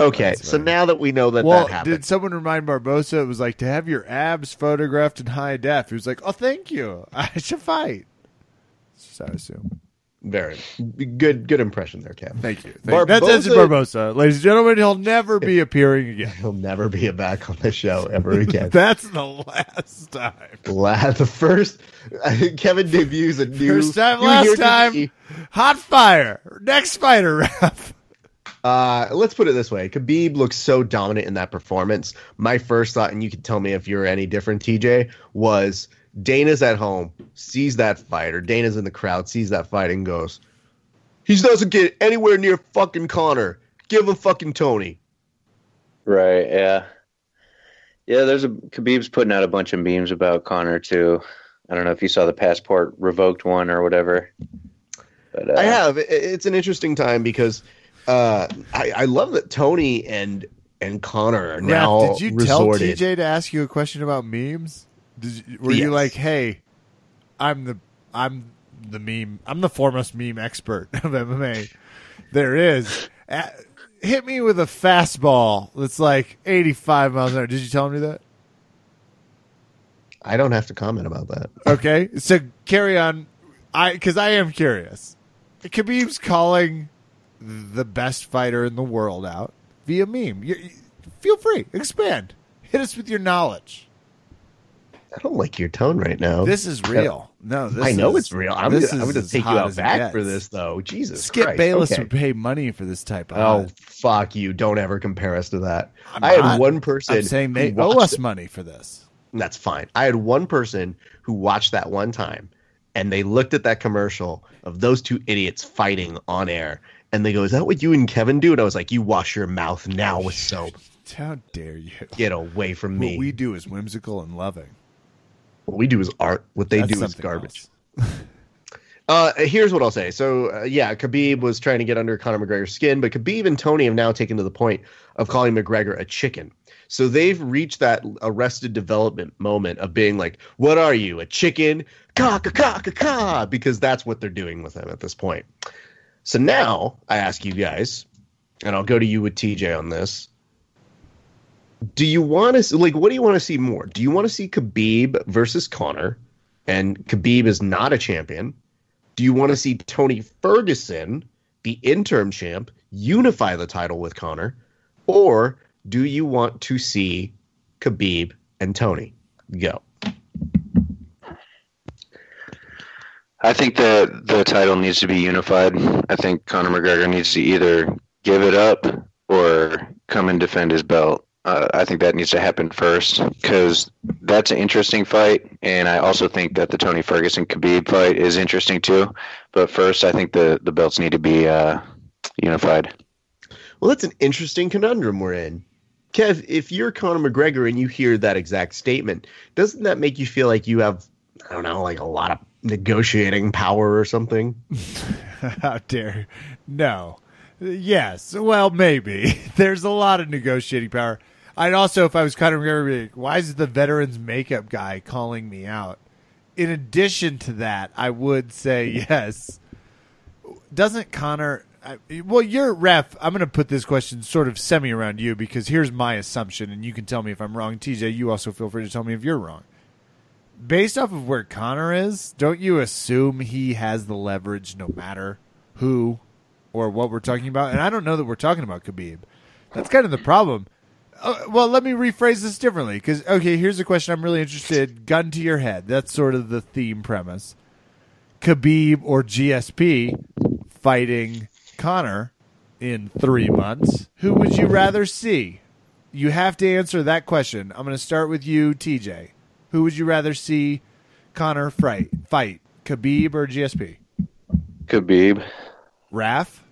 Okay, so now that we know that well, that happened, did someone remind Barboza it was like to have your abs photographed in high def? He was like, "Oh, thank you. I should fight." So I assume. Very good, good impression there, Cam. Thank you. Thank Barboza, That's Edson Barboza, ladies and gentlemen. He'll never be appearing again. He'll never be back on the show ever again. That's the last time. Last, the first. Kevin debuts a new. First time, last time. Hot fire. Next fighter ref. Uh, let's put it this way: Khabib looks so dominant in that performance. My first thought, and you can tell me if you're any different, TJ, was Dana's at home, sees that fight, or Dana's in the crowd, sees that fight, and goes, "He doesn't get anywhere near fucking Conor. Give him fucking Tony." Right. Yeah. Yeah. There's a Khabib's putting out a bunch of memes about Conor too. I don't know if you saw the passport revoked one or whatever. But, uh, I have. It's an interesting time because uh, I, I love that Tony and and Conor are now. did you resorted. tell TJ to ask you a question about memes? Did you, were yes. you like, "Hey, I'm the I'm the meme. I'm the foremost meme expert of MMA there is. At, hit me with a fastball that's like 85 miles an hour. Did you tell me that? I don't have to comment about that. Okay, so carry on. I because I am curious. Khabib's calling the best fighter in the world out via meme. You, you- feel free, expand, hit us with your knowledge. I don't like your tone right now. This is real. No, this I know is- it's real. I'm gonna, I'm is gonna as take you out back for this, though. Jesus, Skip Christ. Bayless Okay. would pay money for this type of. Oh hot. fuck you! Don't ever compare us to that. I'm I had not. one person. I'm saying they owe us it. money for this. That's fine. I had one person who watched that one time, and they looked at that commercial of those two idiots fighting on air, and they go, "Is that what you and Kevin do?" And I was like, "You wash your mouth now with soap. How dare you? Get away from me." What we do is whimsical and loving. What we do is art. What they That's do is garbage. Uh, here's what I'll say. So, uh, yeah, Khabib was trying to get under Conor McGregor's skin, but Khabib and Tony have now taken to the point of calling McGregor a chicken. So they've reached that arrested development moment of being like, "What are you, a chicken?" Ka ka ka ka ka, because that's what they're doing with him at this point. So now I ask you guys, and I'll go to you with TJ on this. Do you want to like? What do you want to see more? Do you want to see Khabib versus Conor and Khabib is not a champion? Do you want to see Tony Ferguson, the interim champ, unify the title with Conor? Or do you want to see Khabib and Tony go? I think that the title needs to be unified. I think Conor McGregor needs to either give it up or come and defend his belt. Uh, I think that needs to happen first because that's an interesting fight, and I also think that the Tony Ferguson Khabib fight is interesting too. But first, I think the the belts need to be uh, unified. Well, that's an interesting conundrum we're in. Kev, if you're Conor McGregor and you hear that exact statement, doesn't that make you feel like you have, I don't know, like a lot of negotiating power or something? How dare? No. Yes. Well, maybe. There's a lot of negotiating power. I'd also, if I was McGregor, be like, why is the veterans makeup guy calling me out? In addition to that, I would say yes. Doesn't Conor? I, well, you're ref. I'm going to put this question sort of semi around you because here's my assumption, and you can tell me if I'm wrong. TJ, you also feel free to tell me if you're wrong. Based off of where Conor is, don't you assume he has the leverage no matter who or what we're talking about? And I don't know that we're talking about Khabib. That's kind of the problem. Uh, well, let me rephrase this differently because okay, here's a question I'm really interested. Gun to your head. That's sort of the theme premise. Khabib or GSP fighting Conor in three months. Who would you rather see? You have to answer that question. I'm going to start with you, TJ. Who would you rather see Conor fight? Fight Khabib or GSP? Khabib, Raf?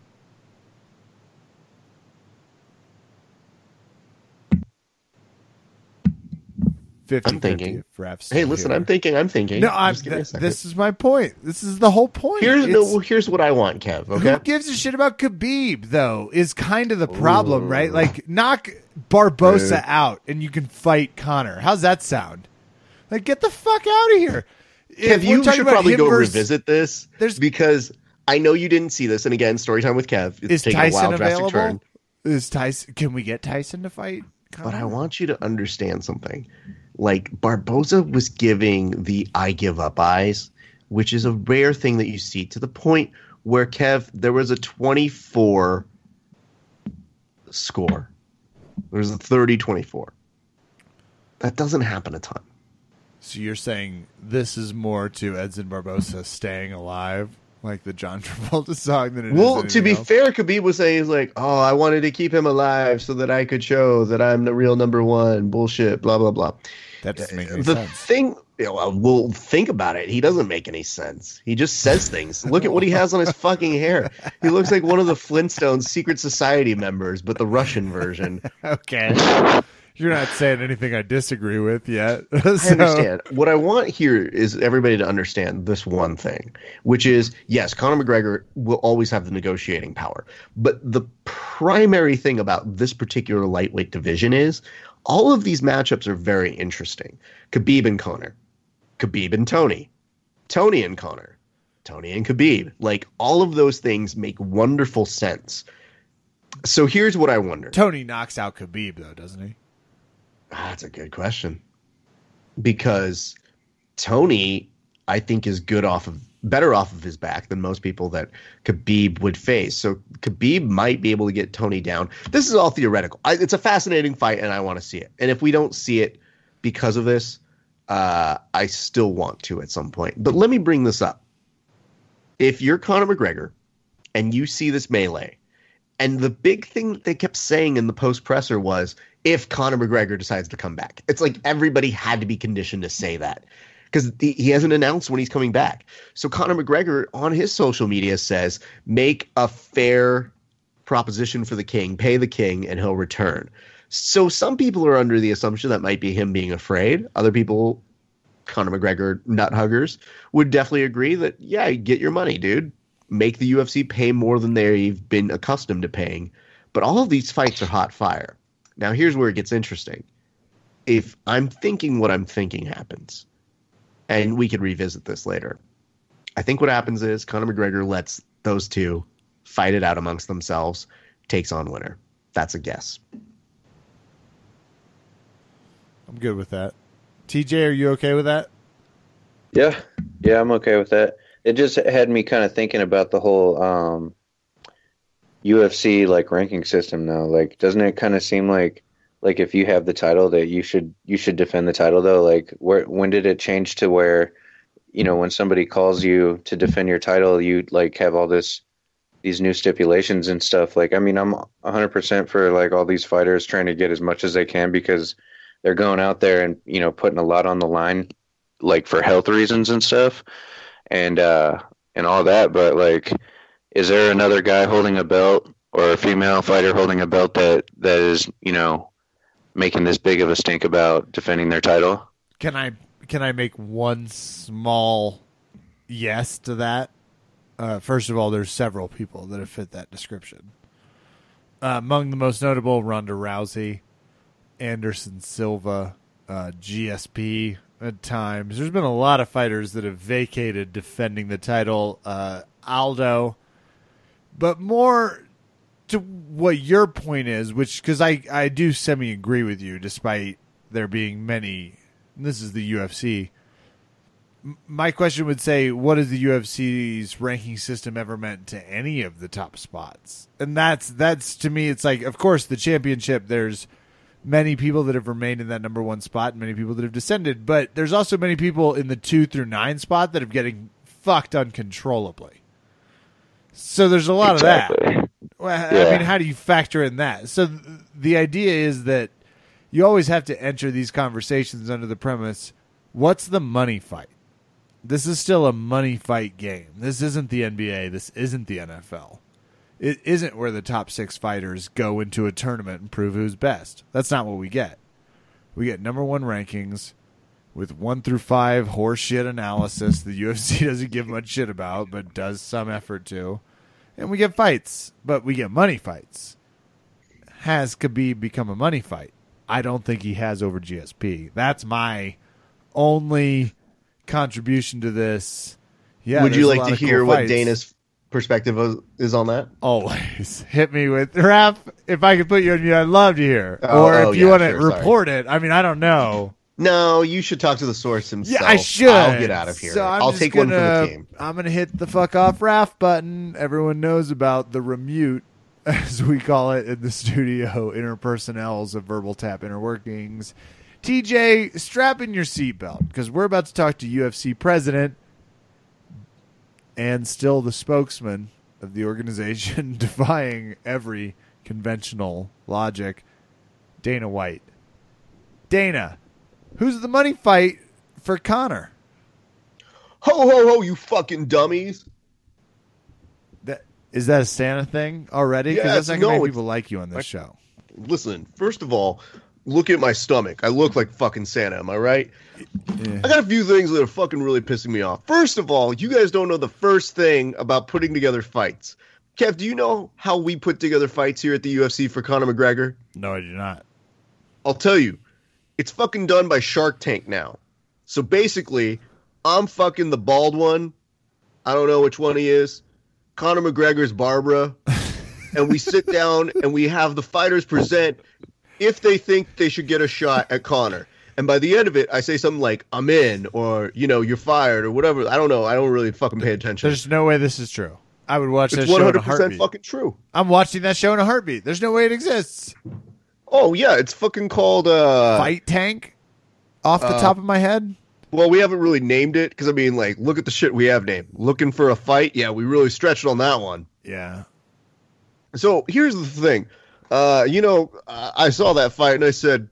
I'm thinking. Hey, listen, here. I'm thinking, I'm thinking. No, I'm, Just give me th- this is my point. This is the whole point. here's It's- no, here's what I want, Kev. Okay, Who gives a shit about Khabib though? Is kind of the problem, right? Like knock Barboza Dude. out and you can fight Conor. How's that sound? Like get the fuck out of here. If Kev, you should probably go versus- revisit this There's- because I know you didn't see this. And again, story time with Kev. It's Is taking a Tyson wild drastic available? turn. Is Tyson? Can we get Tyson to fight? Conor? But I want you to understand something. Like Barboza was giving the "I give up" eyes, which is a rare thing that you see. To the point where Kev, there was a twenty-four score. There was a 30-24. That doesn't happen a ton. So you're saying this is more to Edson Barboza staying alive, like the John Travolta song, than it is Well, to be else? fair, Khabib was saying he's like, "Oh, I wanted to keep him alive so that I could show that I'm the real number one." Bullshit. Blah blah blah. that doesn't make any the sense. thing you know, well, well, think about it he doesn't make any sense he just says things look at what he has on his fucking hair he looks like one of the flintstones secret society members but the russian version okay, you're not saying anything I disagree with yet. i understand what i want here is everybody to understand this one thing which is yes conor mcgregor will always have the negotiating power but the primary thing about this particular lightweight division is all of these matchups are very interesting khabib and conor Khabib and Tony, Tony and Conor, Tony and Khabib. Like all of those things make wonderful sense. So here's what I wonder. Tony knocks out Khabib though, doesn't he? Ah, That's a good question. Because Tony, I think, is good off of better off of his back than most people that Khabib would face. So Khabib might be able to get Tony down. This is all theoretical. I, it's a fascinating fight, and I want to see it. And if we don't see it because of this, uh, I still want to at some point. But let me bring this up. If you're Conor McGregor and you see this melee, and the big thing that they kept saying in the post presser was if Conor McGregor decides to come back. It's like everybody had to be conditioned to say that because he hasn't announced when he's coming back. So Conor McGregor on his social media says, make a fair proposition for the king, pay the king, and he'll return. So some people are under the assumption that might be him being afraid. Other people, Conor McGregor nut huggers, would definitely agree that, yeah, get your money, dude. Make the UFC pay more than they've been accustomed to paying. But all of these fights are hot fire. Now, here's where it gets interesting. If I'm thinking what I'm thinking happens, and we could revisit this later. I think what happens is Conor McGregor lets those two fight it out amongst themselves, takes on winner. That's a guess. I'm good with that. TJ, are you okay with that? Yeah, yeah, I'm okay with that. It just had me kind of thinking about the whole um, UFC like ranking system now. Like, doesn't it kind of seem like like if you have the title that you should you should defend the title though like where when did it change to where you know when somebody calls you to defend your title you like have all this these new stipulations and stuff like i mean i'm 100% for like all these fighters trying to get as much as they can because they're going out there and you know putting a lot on the line like for health reasons and stuff and uh and all that but like is there another guy holding a belt or a female fighter holding a belt that that is you know making this big of a stink about defending their title. Can I can I make one small yes to that? Uh, first of all, there's several people that have fit that description. Uh, among the most notable, Ronda Rousey, Anderson Silva, uh, GSP at times. There's been a lot of fighters that have vacated defending the title. Uh, Aldo, but more to what your point is, which because I I do semi agree with you, despite there being many. This is the UFC. My question would say, what has the UFC's ranking system ever meant to any of the top spots? And that's that's to me, it's like, of course, the championship. There's many people that have remained in that number one spot, and many people that have descended. But there's also many people in the two through nine spot that are getting fucked uncontrollably. So there's a lot exactly. of that. Well, yeah. I mean, how do you factor in that? So th- the idea is that you always have to enter these conversations under the premise what's the money fight? This is still a money fight game. This isn't the NBA. This isn't the NFL. It isn't where the top six fighters go into a tournament and prove who's best. That's not what we get. We get number one rankings with one through five horseshit analysis the UFC doesn't give much shit about, but does some effort to and we get fights, but we get money fights. Has Khabib become a money fight? I don't think he has over GSP. That's my only contribution to this. Yeah. Would you like to hear cool what Dana's perspective is on that? Always hit me with Raf. If I could put you on mute, I'd love to hear. Oh, or if oh, you yeah, want to sure, report sorry. it, I mean, I don't know. No, you should talk to the source himself. Yeah, I should. I'll get out of here. So I'll take gonna, one for the team. I'm going to hit the fuck off Raf button. Everyone knows about the remute, as we call it in the studio, interpersonals of verbal tap inner workings. TJ, strap in your seatbelt because we're about to talk to UFC president and still the spokesman of the organization defying every conventional logic, Dana White. Dana, Who's the money fight for Conor? Ho ho ho! You fucking dummies. That is that a Santa thing already? Because yes, that's not no, make people like you on this I, show. Listen, first of all, look at my stomach. I look like fucking Santa. Am I right? Yeah. I got a few things that are fucking really pissing me off. First of all, you guys don't know the first thing about putting together fights. Kev, do you know how we put together fights here at the UFC for Conor McGregor? No, I do not. I'll tell you it's fucking done by Shark Tank now. So basically, I'm fucking the bald one. I don't know which one he is. Conor McGregor's Barbara. and we sit down and we have the fighters present if they think they should get a shot at Conor. and by the end of it, I say something like "I'm in" or you know "You're fired" or whatever. I don't know. I don't really fucking pay attention. There's no way this is true. I would watch that it's show in a heartbeat. fucking true. I'm watching that show in a heartbeat. There's no way it exists. Oh yeah, it's fucking called. uh Fight Tank, off the uh, top of my head. Well, we haven't really named it because I mean, like, look at the shit we have named. Looking for a fight? Yeah, we really stretched on that one. Yeah. So here's the thing. Uh, you know, I I saw that fight and I said,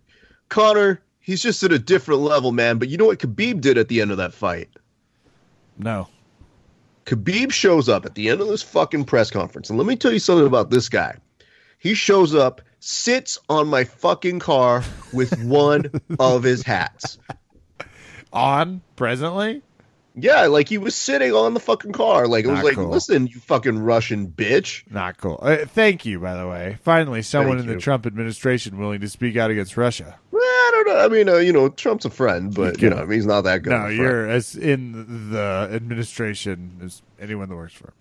Conor, he's just at a different level, man. But you know what Khabib did at the end of that fight? No. Khabib shows up at the end of this fucking press conference. And let me tell you something about this guy. He shows up, sits on my fucking car with one of his hats. On presently. Yeah, like he was sitting on the fucking car. Like it was like, cool. listen, you fucking Russian bitch. Not cool. Uh, thank you, by the way. Finally, someone Thank in the. Trump administration willing to speak out against Russia. Well, I don't know. I mean, uh, you know, Trump's a friend, but you know, I mean, he's not that good. of No, a friend. you're as in the administration as anyone that works for. him.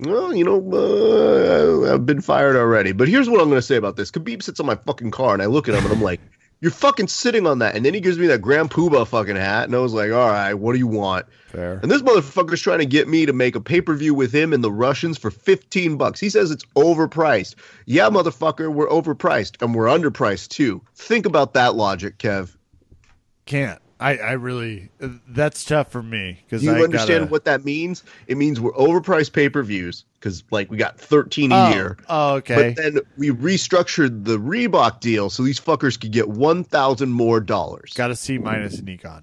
Well, you know, uh, I've been fired already. But here's what I'm going to say about this. Khabib sits on my fucking car, and I look at him, and I'm like, "You're fucking sitting on that." And then he gives me that Grand Poobah fucking hat, and I was like, "All right, what do you want?" Fair. And this motherfucker's trying to get me to make a pay per view with him and the Russians for 15 bucks. He says it's overpriced. Yeah, motherfucker, we're overpriced, and we're underpriced too. Think about that logic, Kev. Can't. I, I really. uh, That's tough for me because you I understand gotta, what that means? It means we're overpriced pay per views because, like, we got 13 a Oh, year. oh, okay. But then we restructured the Reebok deal so these fuckers could get 1,000 more dollars. Got a C minus in econ.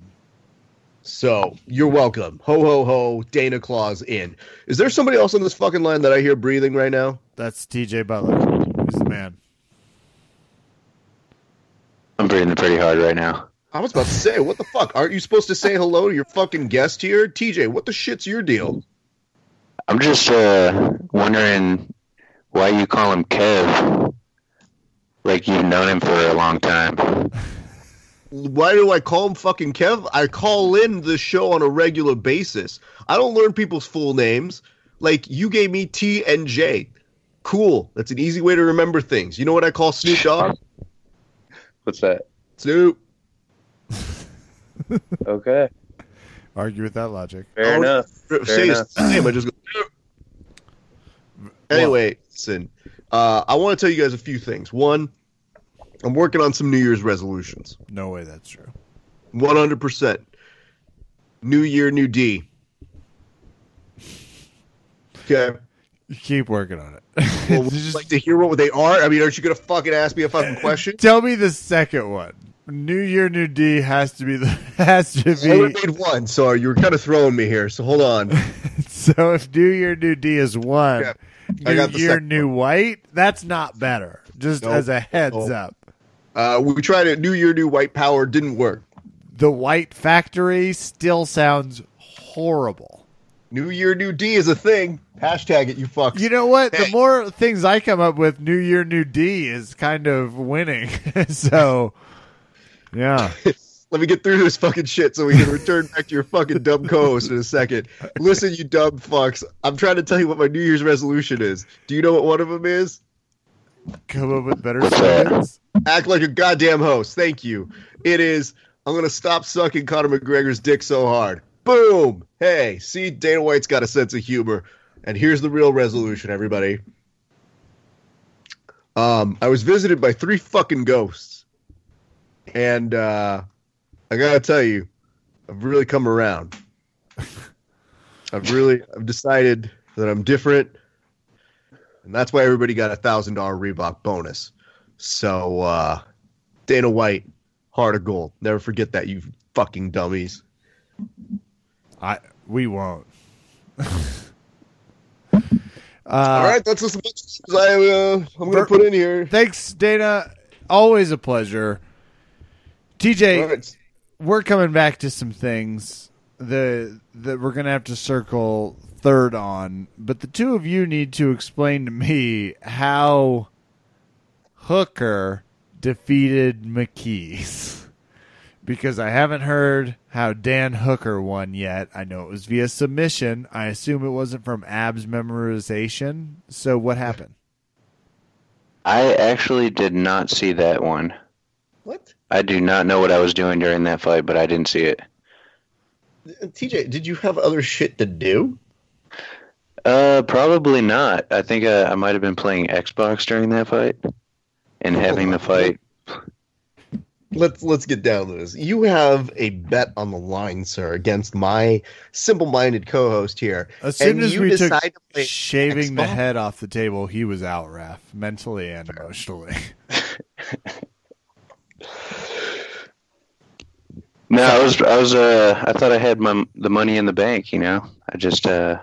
So you're welcome. Ho, ho, ho. Dana Claus in. Is there somebody else on this fucking line that I hear breathing right now? That's TJ Butler. He's the man. I'm breathing pretty hard right now. I was about to say, what the fuck? Aren't you supposed to say hello to your fucking guest here? TJ, what the shit's your deal? I'm just uh, wondering why you call him Kev. Like you've known him for a long time. Why do I call him fucking Kev? I call in the show on a regular basis. I don't learn people's full names. Like you gave me T and J. Cool. That's an easy way to remember things. You know what I call Snoop Dogg? What's that? Snoop. Okay, Argue with that logic. fair Oh, enough. Say his name. I just go. Snoop. Anyway, listen. Uh, I want to tell you guys a few things. One, I'm working on some New Year's resolutions. No way that's true. 100%. New year, new D. Okay. You keep working on it. Well, would you Just like to hear what they are? I mean, aren't you going to fucking ask me a fucking question? tell me the second one. New Year, New D has to be the has to I only be. made one, so you were kind of throwing me here. So hold on. So if New Year, New D is one, Yeah, New Year, New White, that's not better. Just Nope. as a heads Nope. up. Uh, we tried it. New year, new white power didn't work. The White Factory still sounds horrible. New year, new D is a thing. Hashtag it, you fucks. You know what? The more things I come up with, New Year, New D is kind of winning. so, yeah. Let me get through this fucking shit so we can return back to your fucking dumb co-host in a second. Listen, you dumb fucks. I'm trying to tell you what my New Year's resolution is. Do you know what one of them is? Come up with better What's slogans. Act like a goddamn host. Thank you. It is. I'm gonna stop sucking Conor McGregor's dick so hard. Boom. Hey, see, Dana White's got a sense of humor. And here's the real resolution, everybody. Um, I was visited by three fucking ghosts, and uh, I gotta tell you, I've really come around. I've really, I've decided that I'm different, and that's why everybody got a thousand dollar Reebok bonus. So, uh, Dana White, heart of gold. Never forget that, you fucking dummies. I we won't. uh, All right, that's as much as I, uh, I'm going to put in here. Thanks, Dana. Always a pleasure. TJ, All right. we're coming back to some things the that we're gonna have to circle third on, but the two of you need to explain to me how Hooker defeated McKees. Because I haven't heard how Dan Hooker won yet. I know it was via submission. I assume it wasn't from abs memorization. So what happened? I actually did not see that one. What? I do not know what I was doing during that fight, but I didn't see it. TJ, did you have other shit to do? Uh, probably not. I think uh, I might have been playing Xbox during that fight and having the fight. Let's let's get down to this. You have a bet on the line, sir, against my simple-minded co-host here. As soon And as you we took to play shaving the head off the table, he was out, Raph, mentally and emotionally. No, I was I was uh I thought I had my the money in the bank. You know, I just uh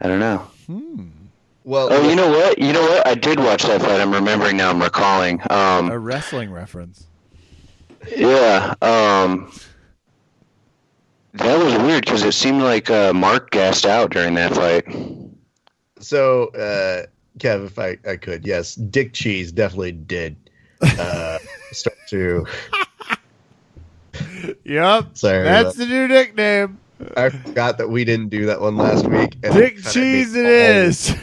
I don't know. hmm. Well, Oh, you know what? You know what? I did watch that fight. I'm remembering now. I'm recalling. A Um, wrestling reference. yeah. Um, that was weird because it seemed like uh, Mark gassed out during that fight. so uh, Kev, if I, I could, yes, Dick Cheese definitely did uh, start to. Yep. Sorry, That's the new nickname. I forgot that we didn't do that one last week. and Dick Cheese it is.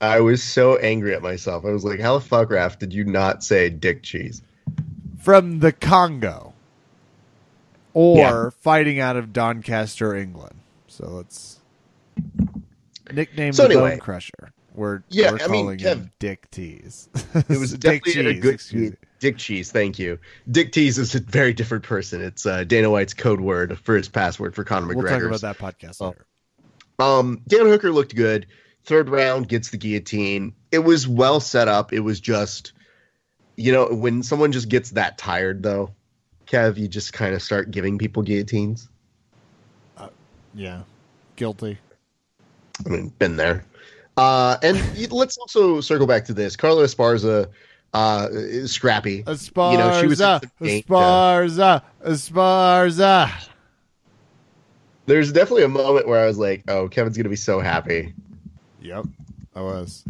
I was so angry at myself. I was like, "How the fuck, Raf, did you not say Dick Cheese?" From the Congo. Or Yeah. fighting out of Doncaster, England. So let's nickname So the anyway. Bone Crusher. We're, Yeah, we're I mean, calling Kev- him Dick Tease. It was Dick definitely a Cheese, good excuse. Dick Cheese. Thank you. Dick Cheese is a very different person. It's uh, Dana White's code word for his password for Conor McGregor. We'll talk about that podcast Oh. later. Um, Dan Hooker looked good. Third round gets the guillotine. It was well set up. It was just, you know, when someone just gets that tired, though, Kev, you just kind of start giving people guillotines. Yeah. Guilty. I mean, been there. Uh, and let's also circle back to this. Carla Esparza, uh, is scrappy. Esparza, You know, she was in some danger. Esparza, Esparza. There's definitely a moment where I was like, "Oh, Kevin's gonna be so happy." Yep, I was.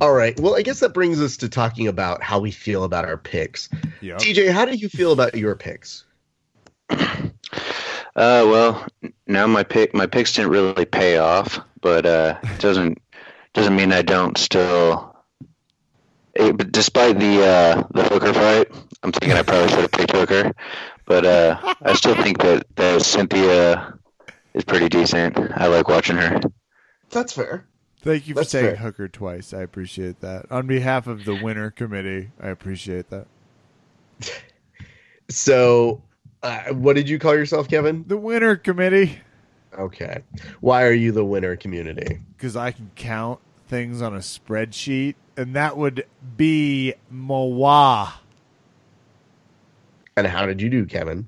All right. Well, I guess that brings us to talking about how we feel about our picks. Yep. TJ, how do you feel about your picks? Uh, well, now my pick my picks didn't really pay off, but uh, it doesn't doesn't mean I don't still. eh, but despite the uh, the hooker fight, I'm thinking I probably should have picked hooker, but uh, I still think that that Cynthia is pretty decent. I like watching her. That's fair. Thank you for That's saying fair. hooker twice. I appreciate that. On behalf of the winner committee, I appreciate that. So, uh, what did you call yourself, Kevin? The winner committee, Okay. Why are you the winner community? because I can count things on a spreadsheet, and that would be Moa. And how did you do, Kevin?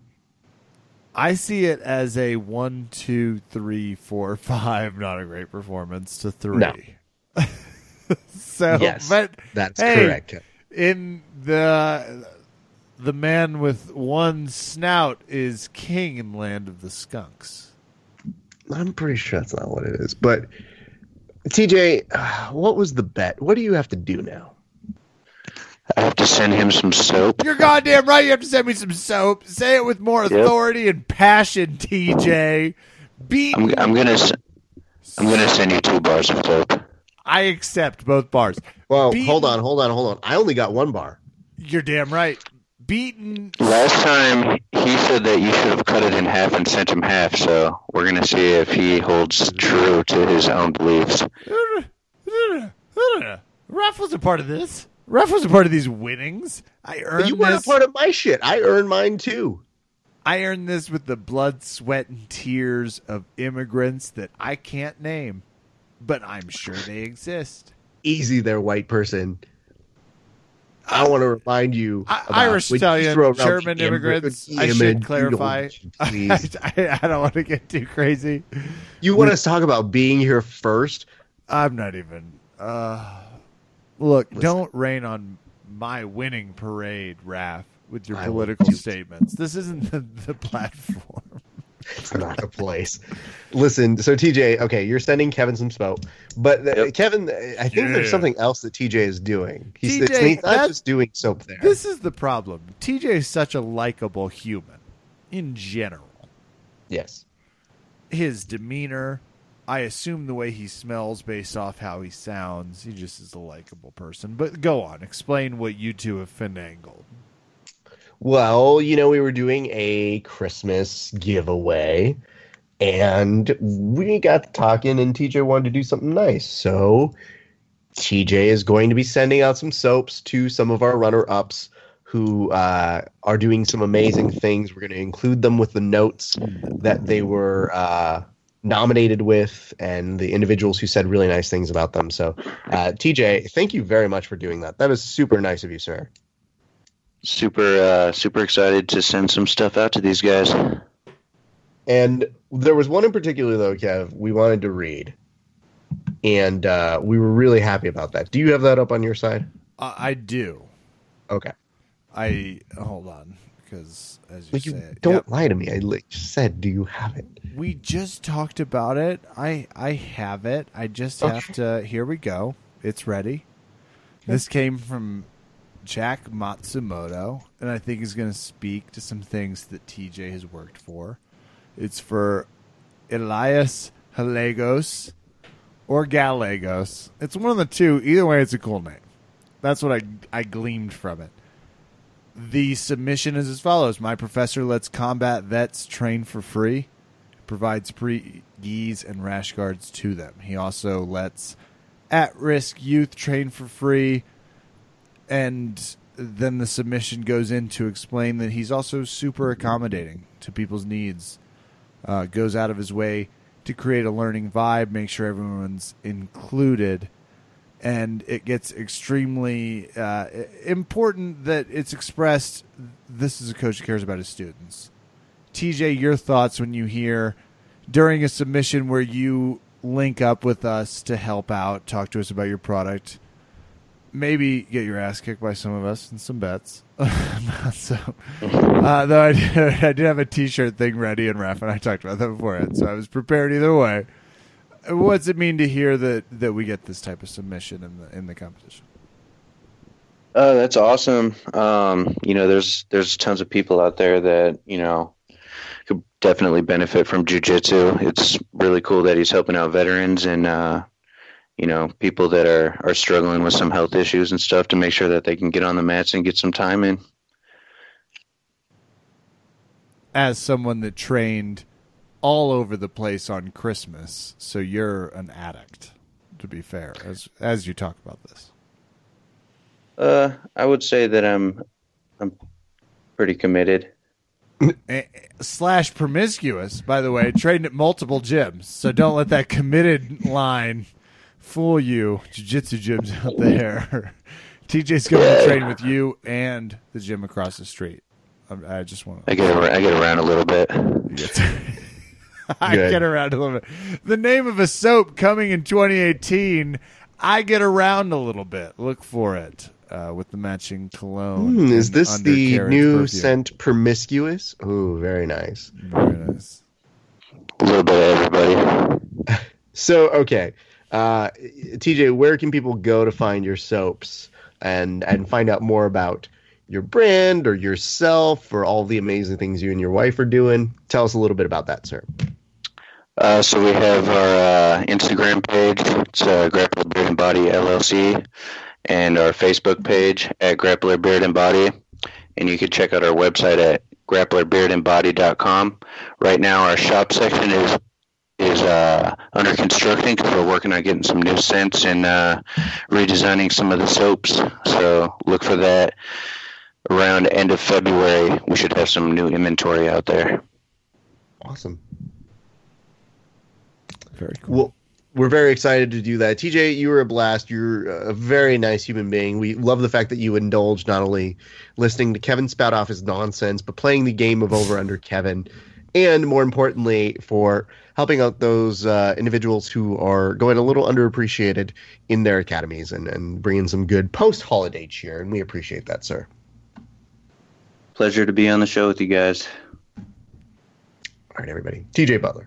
I see it as a one, two, three, four, five. Not a great performance to three. No. so, Yes. but That's Hey. correct. In the the man with one snout is king in land of the skunks. I'm pretty sure that's not what it is. But TJ, uh, what was the bet? What do you have to do now? I have to send him some soap. You're goddamn right. You have to send me some soap. Say it with more authority and passion, TJ. Beat. I'm I'm gonna s- I'm gonna send you two bars of soap. I accept both bars. Well, Beaten- hold on, hold on, hold on. I only got one bar. You're damn right. Beaten. Last time he said that you should have cut it in half and sent him half, so we're gonna see if he holds true to his own beliefs. Raf was a part of this. Raf was a part of these winnings. I But earned you weren't a part of my shit. I earned mine too. I earned this with the blood, sweat, and tears of immigrants that I can't name, but I'm sure they exist. Easy there, white person. I want to remind you. About Irish, Italian, German immigrants. I should clarify. Please. I, I don't want to get too crazy. You want us to talk about being here first? I'm not even. Uh, look, don't rain on my winning parade, Raf, with your I political statements. This isn't the, the platform. It's not a place. Listen, so TJ, okay, you're sending Kevin some smoke, but Yep. Kevin, I think Yeah. there's something else that TJ is doing. He's, it's, TJ, he's not just doing soap there. This is the problem. TJ is such a likable human in general. yes. His demeanor, I assume the way he smells based off how he sounds. He just is a likable person. But go on, explain what you two have finangled. Well, you know, we were doing a Christmas giveaway and we got talking and TJ wanted to do something nice. So TJ is going to be sending out some soaps to some of our runner ups who uh, are doing some amazing things. We're going to include them with the notes that they were uh, nominated with and the individuals who said really nice things about them. So, uh, TJ, thank you very much for doing that. That was super nice of you, sir. Super, uh, super excited to send some stuff out to these guys. And there was one in particular, though, Kev, we wanted to read. And uh, we were really happy about that. Do you have that up on your side? Uh, I do. Okay. I hold on because as you Like, you say, don't Yep. lie to me. I li- said, do you have it? we just talked about it. I I have it. I just Okay. have to. Here we go. It's ready. This came from Jack Matsumoto, and I think he's going to speak to some things that TJ has worked for. It's for Elias Halagos or Gallegos. It's one of the two. Either way, it's a cool name. That's what I I gleamed from it. The submission is as follows: My professor lets combat vets train for free, provides free gis and rash guards to them. He also lets at-risk youth train for free, and then the submission goes in to explain that he's also super accommodating to people's needs. Uh, goes out of his way to create a learning vibe, make sure everyone's included and it gets extremely uh, important that it's expressed this is a coach who cares about his students. TJ, your thoughts when you hear during a submission where you link up with us to help out, talk to us about your product, maybe get your ass kicked by some of us and some bets. so, uh, though I did, I did have a T-shirt thing ready, and Raf and I talked about that beforehand, so I was prepared either way. What's it mean to hear that that we get this type of submission in the in the competition? Oh, that's awesome. Um, you know, there's there's tons of people out there that you know could definitely benefit from jujitsu. It's really cool that he's helping out veterans and uh, you know people that are are struggling with some health issues and stuff to make sure that they can get on the mats and get some time in. As someone that trained all over the place on Christmas, so you're an addict. To be fair, as as you talk about this, Uh, I would say that I'm I'm pretty committed. Slash promiscuous. By the way, trained at multiple gyms, so don't let that committed line fool you. Jiu-jitsu gyms out there. TJ's going to train with you and the gym across the street. I, I just want to. I get ar- I get around a little bit. I Good. get around a little bit. The name of a soap coming in 2018. I get around a little bit. Look for it uh, with the matching cologne. Hmm, is this the undercarriage new perfume. scent Promiscuous? Oh, very nice. Very nice. A little bit of everybody. So, okay. Uh, TJ, where can people go to find your soaps and and find out more about your brand or yourself or all the amazing things you and your wife are doing? Tell us a little bit about that, sir. Uh, so we have our uh, Instagram page. It's uh, Grappler Beard and Body LLC, and our Facebook page at Grappler Beard and Body. And you can check out our website at grapplerbeardandbody.com. Right now, our shop section is is uh, under construction because we're working on getting some new scents and uh, redesigning some of the soaps. So look for that around end of February. We should have some new inventory out there. Awesome. Very cool. Well, we're very excited to do that. TJ, you were a blast. You're a very nice human being. We love the fact that you indulge not only listening to Kevin spout off his nonsense, but playing the game of over under Kevin, and more importantly, for helping out those uh, individuals who are going a little underappreciated in their academies and, and bringing some good post holiday cheer. And we appreciate that, sir. Pleasure to be on the show with you guys. All right, everybody. TJ Butler.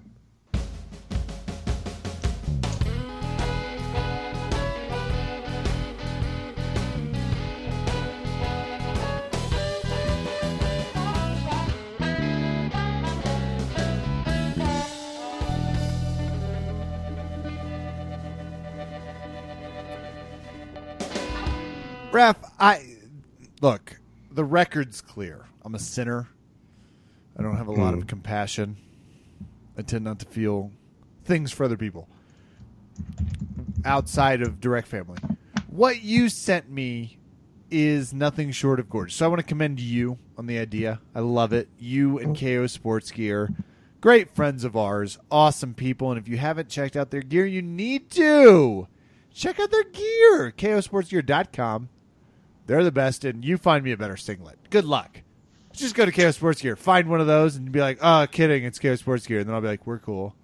Record's clear. I'm a sinner. I don't have a lot Hmm. of compassion. I tend not to feel things for other people outside of direct family. What you sent me is nothing short of gorgeous. So I want to commend you on the idea. I love it. You and KO Sports Gear, great friends of ours, awesome people. And if you haven't checked out their gear, you need to check out their gear. KOSportsGear.com. They're the best, and you find me a better singlet. Good luck. Just go to KO Sports Gear, find one of those, and be like, "Oh, kidding, it's KO Sports Gear," and then I'll be like, "We're cool."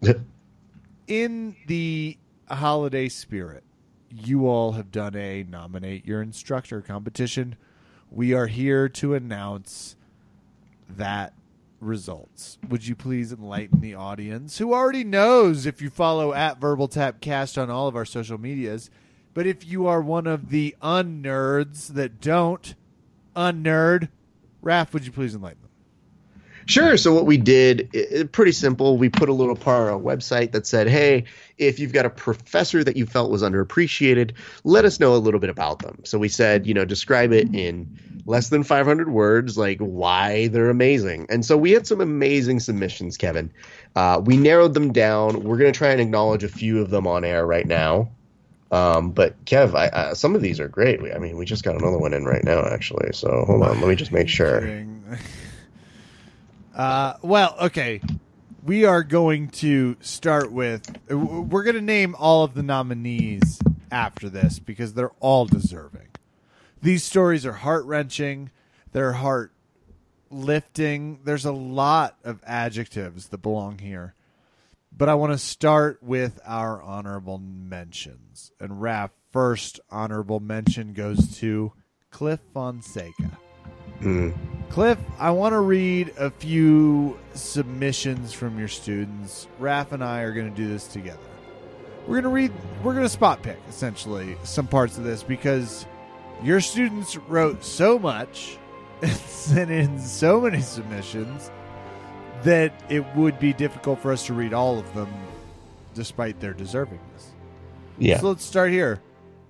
in the holiday spirit, you all have done a nominate your instructor competition. We are here to announce that results. Would you please enlighten the audience who already knows if you follow at Verbal Tap Cast on all of our social medias? But if you are one of the unnerds that don't unnerd, Raf, would you please enlighten them? Sure. So what we did, i- i- pretty simple. We put a little part on our website that said, "Hey, if you've got a professor that you felt was underappreciated, let us know a little bit about them." So we said, you know, describe it in less than 500 words, like why they're amazing. And so we had some amazing submissions, Kevin. Uh, we narrowed them down. We're going to try and acknowledge a few of them on air right now. Um, but Kev, I, some of these are great. We, I mean, we just got another one in right now, actually. So hold on, let me just make sure. Uh, well, okay. We are going to start with. We're going to name all of the nominees after this because they're all deserving. These stories are heart wrenching. They're heart lifting. There's a lot of adjectives that belong here. But I want to start with our honorable mentions. And Raf, first honorable mention goes to Cliff Fonseca. Mm. Cliff, I want to read a few submissions from your students. Raf and I are going to do this together. We're going to read, we're going to spot pick, essentially, some parts of this because your students wrote so much and sent in so many submissions that it would be difficult for us to read all of them despite their deservingness. Yeah. So let's start here.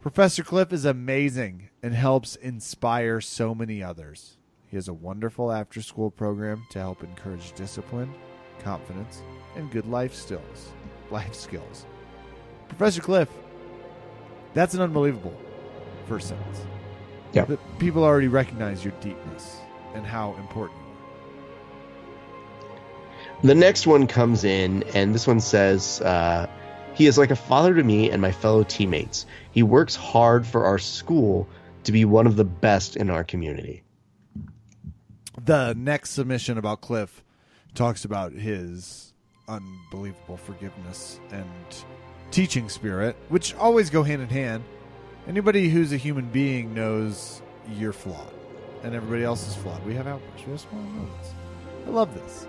Professor Cliff is amazing and helps inspire so many others. He has a wonderful after school program to help encourage discipline, confidence, and good life skills. Life skills. Professor Cliff, that's an unbelievable first sentence. Yeah. That people already recognize your deepness and how important. The next one comes in, and this one says, uh, He is like a father to me and my fellow teammates. He works hard for our school to be one of the best in our community. The next submission about Cliff talks about his unbelievable forgiveness and teaching spirit, which always go hand in hand. Anybody who's a human being knows you're flawed, and everybody else is flawed. We have outbursts, we have small moments. I love this.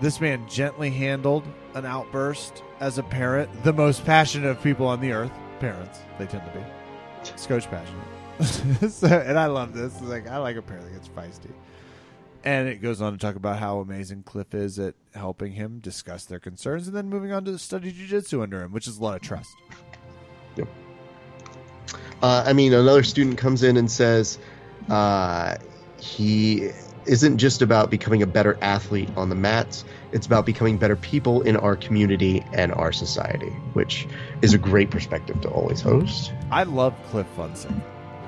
This man gently handled an outburst as a parent, the most passionate of people on the earth. Parents, they tend to be. Scotch passionate. so, and I love this. It's like I like a parent that gets feisty. And it goes on to talk about how amazing Cliff is at helping him discuss their concerns and then moving on to study jujitsu under him, which is a lot of trust. Uh, I mean, another student comes in and says uh, he isn't just about becoming a better athlete on the mats, it's about becoming better people in our community and our society, which is a great perspective to always host. I love Cliff Fonseca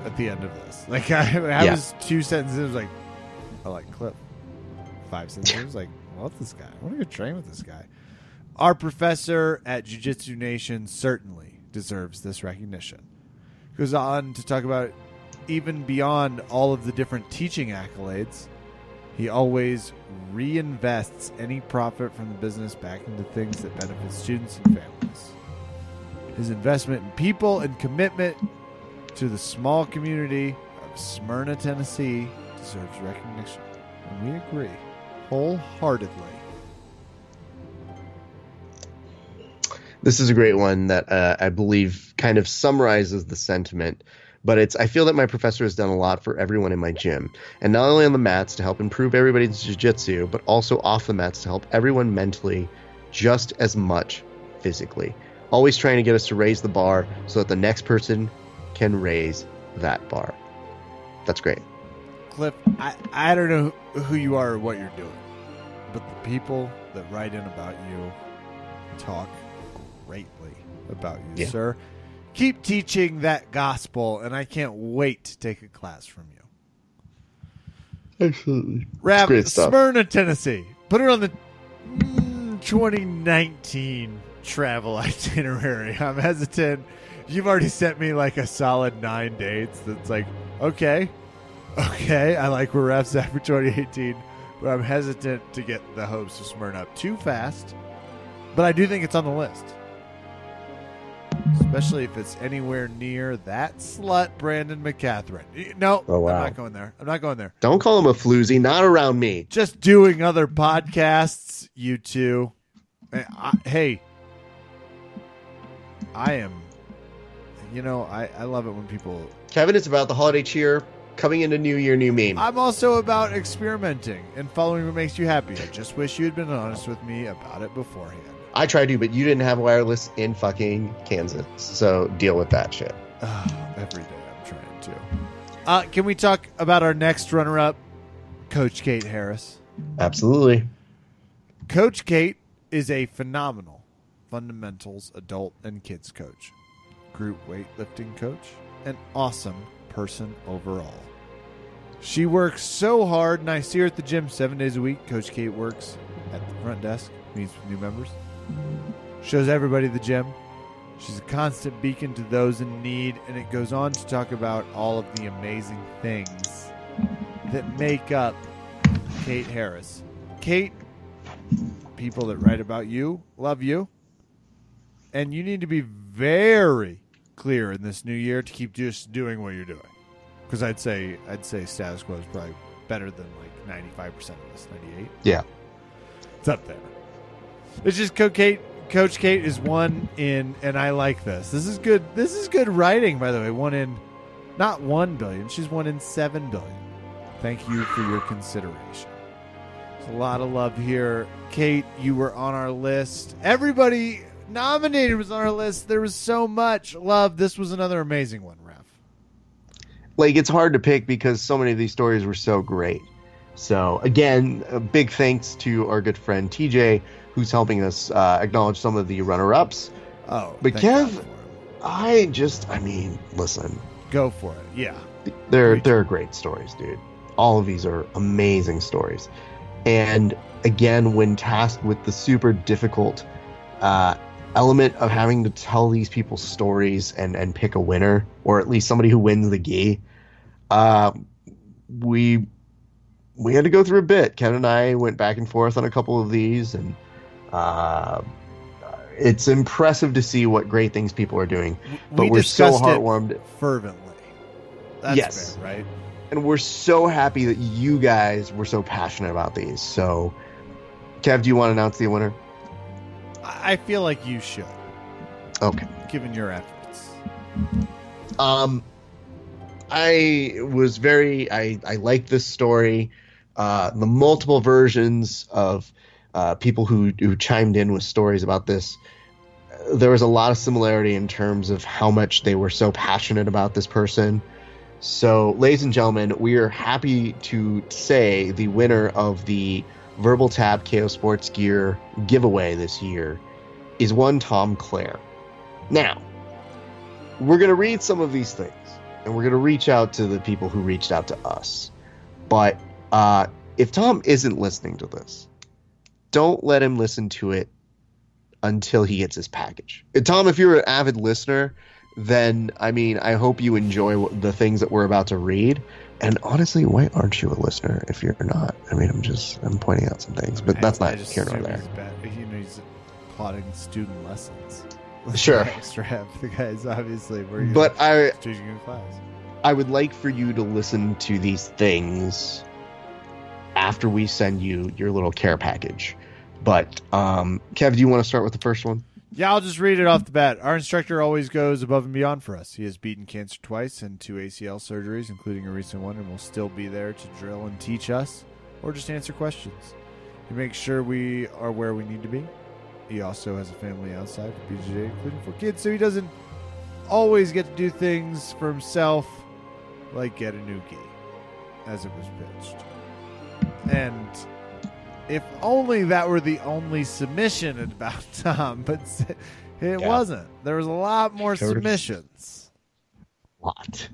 at the end of this. Like I, I Yeah. was two sentences, like, I like Cliff. Five sentences, I was like, I love this guy. I want to go train with this guy. Our professor at Jiu Jitsu Nation certainly deserves this recognition. Goes on to talk about even beyond all of the different teaching accolades, he always reinvests any profit from the business back into things that benefit students and families. His investment in people and commitment to the small community of Smyrna, Tennessee deserves recognition. And we agree wholeheartedly. This is a great one that uh, I believe kind of summarizes the sentiment. But it's I feel that my professor has done a lot for everyone in my gym, and not only on the mats to help improve everybody's jiu-jitsu, but also off the mats to help everyone mentally, just as much physically. Always trying to get us to raise the bar so that the next person can raise that bar. That's great. Cliff, I, I don't know who you are or what you're doing, but the people that write in about you talk greatly about you, Yeah. sir. Keep teaching that gospel, and I can't wait to take a class from you. Absolutely. Stuff. Smyrna, Tennessee. Put it on the mm, 2019 travel itinerary. I'm hesitant. You've already sent me like a solid nine dates. That's like, okay, okay. I like where Raf's at for 2018, but I'm hesitant to get the hopes of Smyrna up too fast. But I do think it's on the list. Especially if it's anywhere near that slut, Brandon McCatherine. No, Oh, wow. I'm not going there. I'm not going there Don't call him a floozy. Not around me. just doing other podcasts, you two. Hey, I, hey, I am. You know, I, I love it when people. Kevin, it's about the holiday cheer coming into New Year, new meme. I'm also about experimenting and following what makes you happy. I just wish you had been honest with me about it beforehand. I tried to, but you didn't have wireless in fucking Kansas. So deal with that shit. Ah, every day I'm trying to. Uh, can we talk about our next runner up, Coach Kate Harris? Absolutely. Coach Kate is a phenomenal fundamentals adult and kids coach, group weightlifting coach, an awesome person overall. She works so hard, and I see her at the gym seven days a week. Coach Kate works at the front desk, meets with new members, shows everybody the gym. She's a constant beacon to those in need, and it goes on to talk about all of the amazing things that make up Kate Harris. Kate people that write about you love you. And you need to be very clear in this new year to keep just doing what you're doing. Because I'd say I'd say status quo is probably better than like ninety five percent of this, ninety eight. Yeah. It's up there. It's just Coach Kate Coach Kate is one in and I like this. This is good this is good writing, by the way. One in not one billion, she's one in seven billion. Thank you for your consideration. There's a lot of love here. Kate, you were on our list. Everybody nominated was on our list. There was so much love. This was another amazing one, Raf. like it's hard to pick because so many of these stories were so great. So again, a big thanks to our good friend TJ who's helping us uh, acknowledge some of the runner-ups. Oh, But Kev- I just, I mean, listen, go for it. Yeah. they're Great. they're great stories, dude. All of these are amazing stories, and again, when tasked with the super difficult uh, element of having to tell these people's stories and and pick a winner, or at least somebody who wins the gi, uh, we we had to go through a bit. Ken and I went back and forth on a couple of these, and uh, it's impressive to see what great things people are doing. But we are so heartwarmed, fervently. That's Yes. fair, right? and we're so happy that you guys were so passionate about these. So, Kev, do you want to announce the winner? I I feel like you should, Okay. given your efforts. Um, I was very I I like this story. Uh, the multiple versions of uh, people who who chimed in with stories about this. There was a lot of similarity in terms of how much they were so passionate about this person. So, ladies and gentlemen, we are happy to say the winner of the Verbal Tap KO Sports Gear giveaway this year is one Tom Clare. Now, we're going to read some of these things and we're going to reach out to the people who reached out to us. But uh, if Tom isn't listening to this, don't let him listen to it until he gets his package. Tom, if you're an avid listener, then I mean, I hope you enjoy the things that we're about to read. And honestly, why aren't you a listener if you're not? I mean, I'm just I'm pointing out some things, but that's I- not I here nor there. He's bad. You know, he's plotting student lessons. Sure. Half the guys, obviously. Where you But I teaching in class. I would like for you to listen to these things after we send you your little care package. But um, Kev, do you want to start with the first one? Yeah, I'll just read it off the bat. Our instructor always goes above and beyond for us. He has beaten cancer twice and two ACL surgeries, including a recent one, and will still be there to drill and teach us or just answer questions. He makes sure we are where we need to be. He also has a family outside of BJJ, including four kids, so he doesn't always get to do things for himself like Get a New Gi, as it was pitched. And if only that were the only submission about Tom, but it Yeah. wasn't. There was a lot more of. submissions. lot.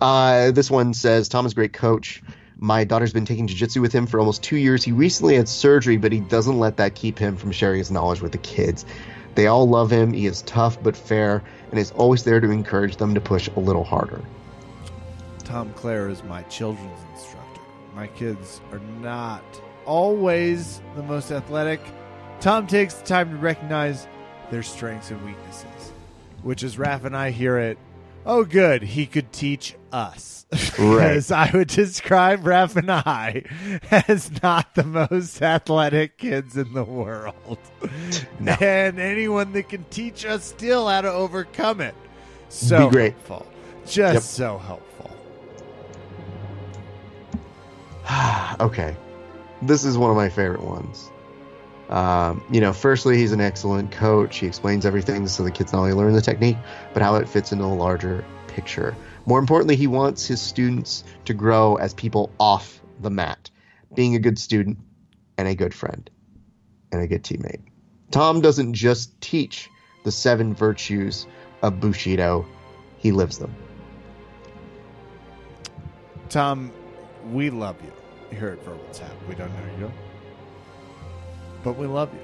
Uh, this one says Tom is a great coach. My daughter's been taking jiu-jitsu with him for almost two years. He recently had surgery, but he doesn't let that keep him from sharing his knowledge with the kids. They all love him. He is tough but fair, and is always there to encourage them to push a little harder. Tom Clare is my children's instructor. My kids are not always the most athletic. Tom takes the time to recognize their strengths and weaknesses, which is Raf and I hear it. Oh, good. He could teach us. Right. Because I would describe Raf and I as not the most athletic kids in the world. No. And anyone that can teach us still how to overcome it. So Be great. helpful. Just Yep. so helpful. okay, this is one of my favorite ones. Um, you know, firstly, he's an excellent coach. He explains everything so the kids not only learn the technique, but how it fits into a larger picture. More importantly, he wants his students to grow as people off the mat, being a good student and a good friend and a good teammate. Tom doesn't just teach the seven virtues of Bushido, he lives them. Tom, we love you here at Verbal Tap. We don't know you, but we love you.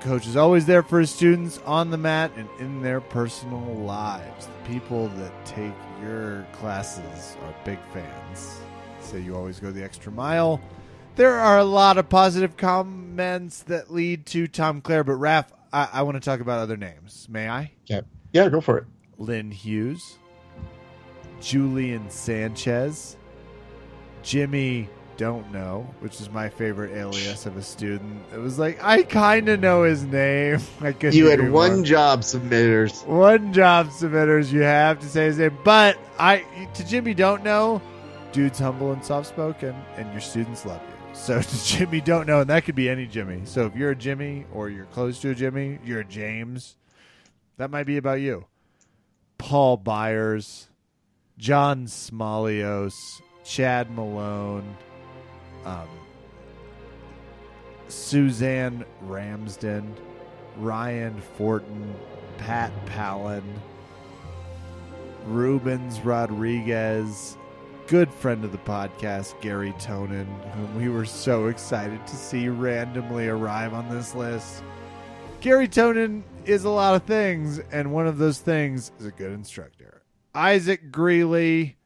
Coach is always there for his students on the mat and in their personal lives. The people that take your classes are big fans. Say you always go the extra mile. There are a lot of positive comments that lead to Tom Clare, but Raf, I, I want to talk about other names. May I? Yeah, go for it. Lynn Hughes, Julian Sanchez, Jimmy Don't Know, which is my favorite alias of a student. It was like I kind of know his name. I You had one more. job, submitters. one job submitters. You have to say his name, but I to Jimmy Don't Know, dude's humble and soft spoken, and your students love you. So to Jimmy Don't Know, and that could be any Jimmy. So if you're a Jimmy or you're close to a Jimmy, you're a James. That might be about you. Paul Byers, John Smolios, Chad Malone, um, Suzanne Ramsden, Ryan Fortin, Pat Palin, Rubens Rodriguez, good friend of the podcast, Gary Tonin, whom we were so excited to see randomly arrive on this list. Gary Tonin is a lot of things, and one of those things is a good instructor. Isaac Greeley,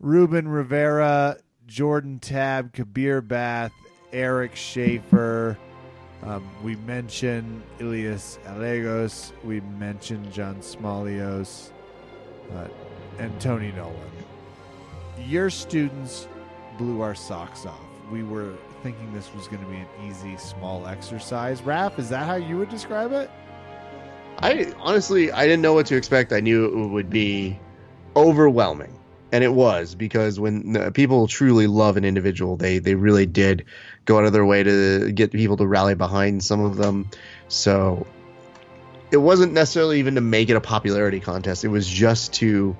Ruben Rivera, Jordan Tab, Kabir Bath, Eric Schaefer. Um, we mentioned Ilias Alegos. We mentioned John Smolios uh, and Tony Nolan. Your students blew our socks off. We were thinking this was going to be an easy, small exercise. Raf, is that how you would describe it? I honestly I didn't know what to expect. I knew it would be overwhelming, and it was because when uh, people truly love an individual, they they really did go out of their way to get people to rally behind some of them. So it wasn't necessarily even to make it a popularity contest. It was just to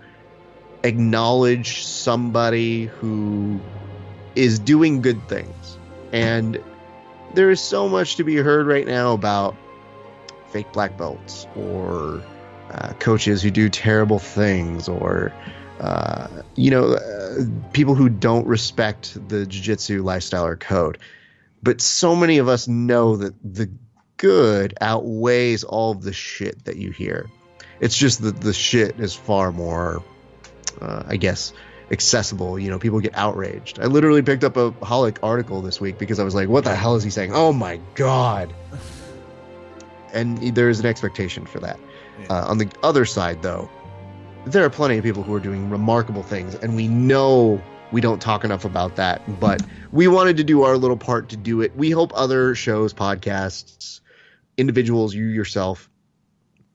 acknowledge somebody who is doing good things. And there is so much to be heard right now about fake black belts or uh, coaches who do terrible things or uh, you know uh, people who don't respect the jiu-jitsu lifestyle or code. But so many of us know that the good outweighs all of the shit that you hear. It's just that the shit is far more uh, i guess accessible. You know people get outraged. I literally picked up a holic article this week because i was like what the hell is he saying? Oh my god. And there's an expectation for that. Yeah. Uh, on the other side, though, there are plenty of people who are doing remarkable things, and we know we don't talk enough about that. But we wanted to do our little part to do it. We hope other shows, podcasts, individuals, you yourself,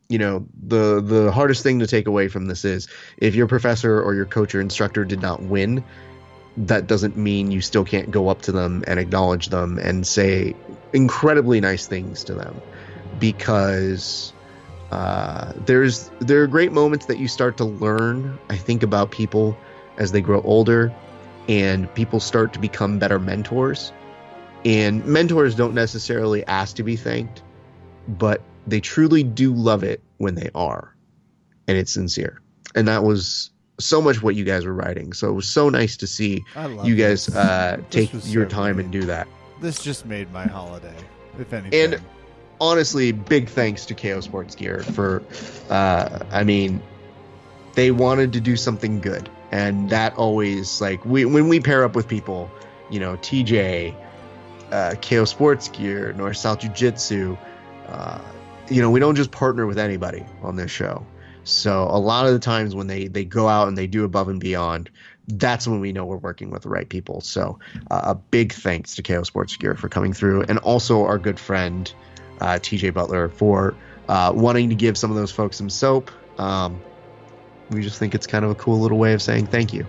you know, the the hardest thing to take away from this is if your professor or your coach or instructor did not win, that doesn't mean you still can't go up to them and acknowledge them and say incredibly nice things to them because uh, there's there are great moments that you start to learn. I think about people as they grow older and people start to become better mentors. And mentors don't necessarily ask to be thanked, but they truly do love it when they are. And it's sincere. And that was so much what you guys were writing. So it was so nice to see you guys uh, take your so time and do that. This just made my holiday, if anything. And honestly, big thanks to KO Sports Gear for, uh, I mean, they wanted to do something good, and that always like we when we pair up with people, you know, TJ, uh, KO Sports Gear, North South Jiu Jitsu, uh, you know, we don't just partner with anybody on this show. So a lot of the times when they they go out and they do above and beyond, that's when we know we're working with the right people. So uh, a big thanks to KO Sports Gear for coming through, and also our good friend uh, TJ Butler for uh, wanting to give some of those folks some soap. Um, we just think it's kind of a cool little way of saying thank you.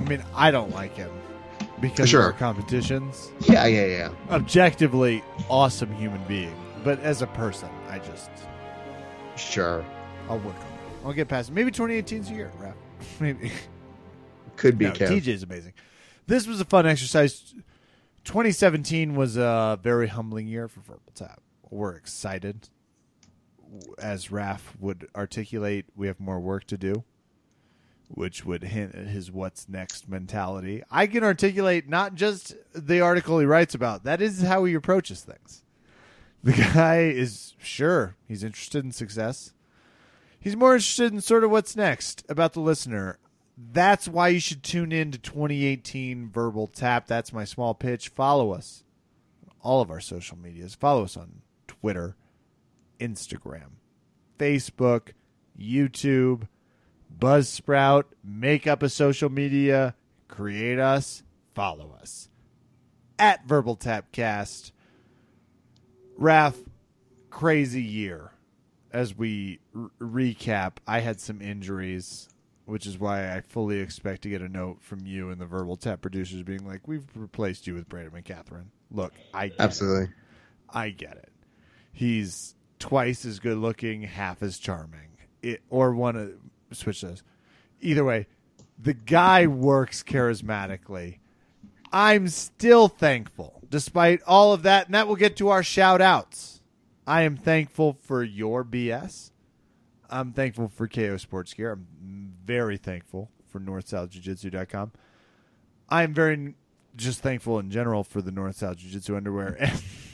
I mean, I don't like him because Sure. of our competitions. Yeah, yeah, yeah. Objectively, awesome human being, but as a person, I just Sure. I'll work on it. I'll get past it. Maybe 2018's a year, Raf. Maybe. Could be No, Kev. TJ is amazing. This was a fun exercise. 2017 was a very humbling year for Verbal Tap. We're excited. As Raf would articulate, we have more work to do, which would hint at his what's next mentality. I can articulate not just the article he writes about, that is how he approaches things. The guy is sure he's interested in success. He's more interested in sort of what's next about the listener. That's why you should tune in to 2018 Verbal Tap. That's my small pitch. Follow us all of our social medias. Follow us on Twitter, Instagram, Facebook, YouTube, Buzzsprout. Make up a social media, create us, follow us at Verbal Tapcast. Raf, crazy year. As we r- recap, I had some injuries, which is why I fully expect to get a note from you and the Verbal Tap producers being like, "We've replaced you with Brandon McCatherine." Look, I get it. Absolutely. I get it. He's twice as good looking, half as charming. It, or one of switch those. Either way, the guy works charismatically. I'm still thankful despite all of that, and that will get to our shout outs. I am thankful for your BS. I'm thankful for KO Sports Gear. I'm very thankful for NorthSouthJujitsu.com. I'm very just thankful in general for the North South Jiu Jitsu underwear.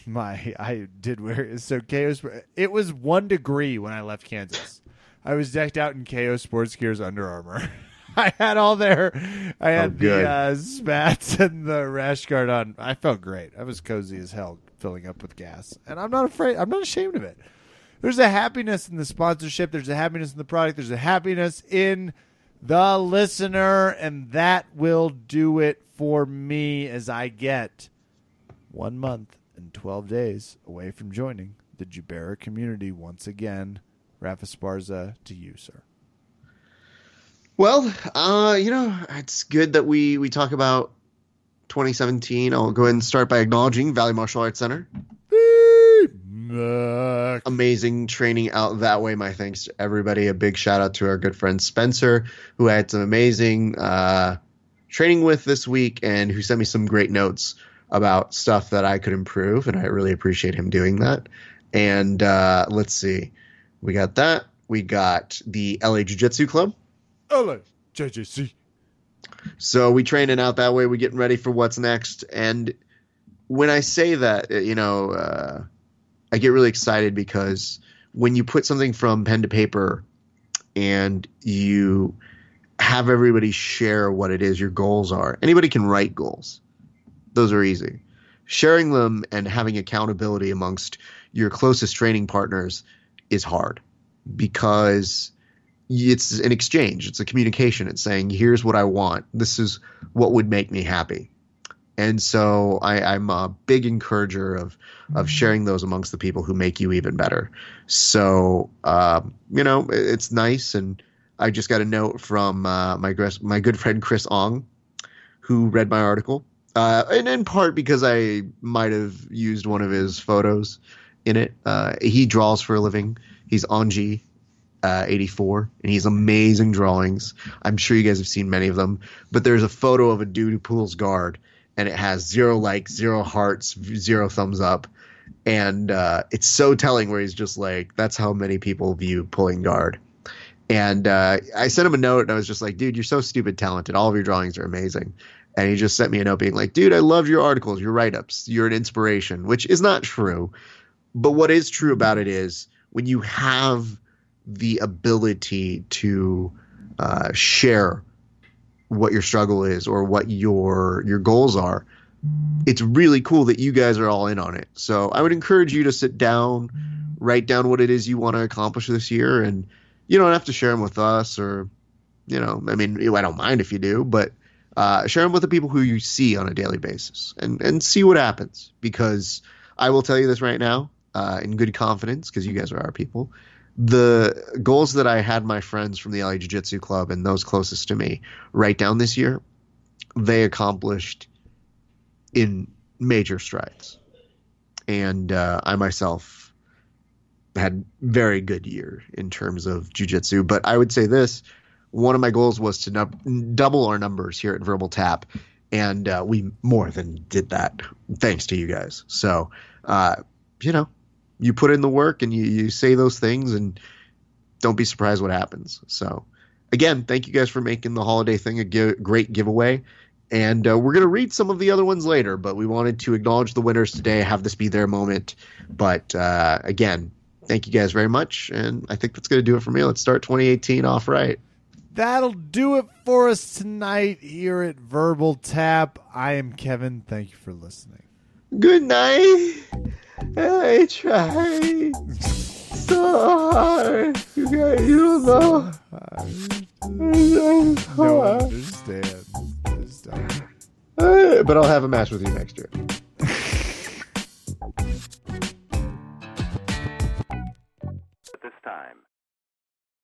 And my I did wear so KO. It was one degree when I left Kansas. I was decked out in KO Sports Gear's Under Armour. I had all their, I had the uh, spats and the rash guard on. I felt great. I was cozy as hell, filling up with gas, and I'm not afraid. I'm not ashamed of it. There's a happiness in the sponsorship. There's a happiness in the product. There's a happiness in the listener, and that will do it for me as I get one month and 12 days away from joining the Jubera community once again. Raf Esparza, to you, sir. Well, uh, you know, it's good that we we talk about 2017. I'll go ahead and start by acknowledging Valley Martial Arts Center. Muck. Amazing training out that way. My thanks to everybody. A big shout out to our good friend Spencer, who I had some amazing uh, training with this week and who sent me some great notes about stuff that I could improve. And I really appreciate him doing that. And uh, let's see. We got that. We got the LA Jiu Jitsu Club. LA, JJC. So we training out that way. We getting ready for what's next. And when I say that, you know, uh, I get really excited because when you put something from pen to paper and you have everybody share what it is your goals are, anybody can write goals. Those are easy. Sharing them and having accountability amongst your closest training partners is hard because it's an exchange it's a communication it's saying here's what i want this is what would make me happy and so I, i'm a big encourager of of sharing those amongst the people who make you even better. So um, you know it- it's nice. And i just got a note from uh, my my good friend chris ong who read my article. Uh, and in part because i might have used one of his photos in it. Uh, he draws for a living. He's anji uh, 84 and he's amazing drawings. I'm sure you guys have seen many of them. But there's a photo of a dude who pulls guard and it has zero likes zero hearts zero thumbs up. And uh, it's so telling where he's just like that's how many people view pulling guard. And uh, i sent him a note and i was just like dude you're so stupid talented. All of your drawings are amazing. And he just sent me a note being like dude i love your articles your write-ups you're an inspiration which is not true. But what is true about it is when you have the ability to uh, share what your struggle is or what your your goals are it's really cool that you guys are all in on it. So i would encourage you to sit down write down what it is you want to accomplish this year and you don't have to share them with us or you know i mean i don't mind if you do but uh, share them with the people who you see on a daily basis and and see what happens because i will tell you this right now uh, in good confidence because you guys are our people the goals that I had my friends from the LA Jiu Jitsu Club and those closest to me write down this year, they accomplished in major strides. And uh, I myself had very good year in terms of jiu-jitsu. But i would say this one of my goals was to double our numbers here at verbal tap. And uh, we more than did that thanks to you guys. So uh, you know you put in the work and you, you say those things and don't be surprised what happens. So again, thank you guys for making the holiday thing a gi- great giveaway. And uh, we're going to read some of the other ones later, but we wanted to acknowledge the winners today, have this be their moment. But uh, again, thank you guys very much. And I think that's going to do it for me. Let's start 2018 off right. That'll do it for us tonight here at Verbal Tap. I am Kevin. Thank you for listening. Good night. I tried so hard. You guys, you don't know. No one understands. Just don't. Uh, But I'll have a match with you next year. At this time,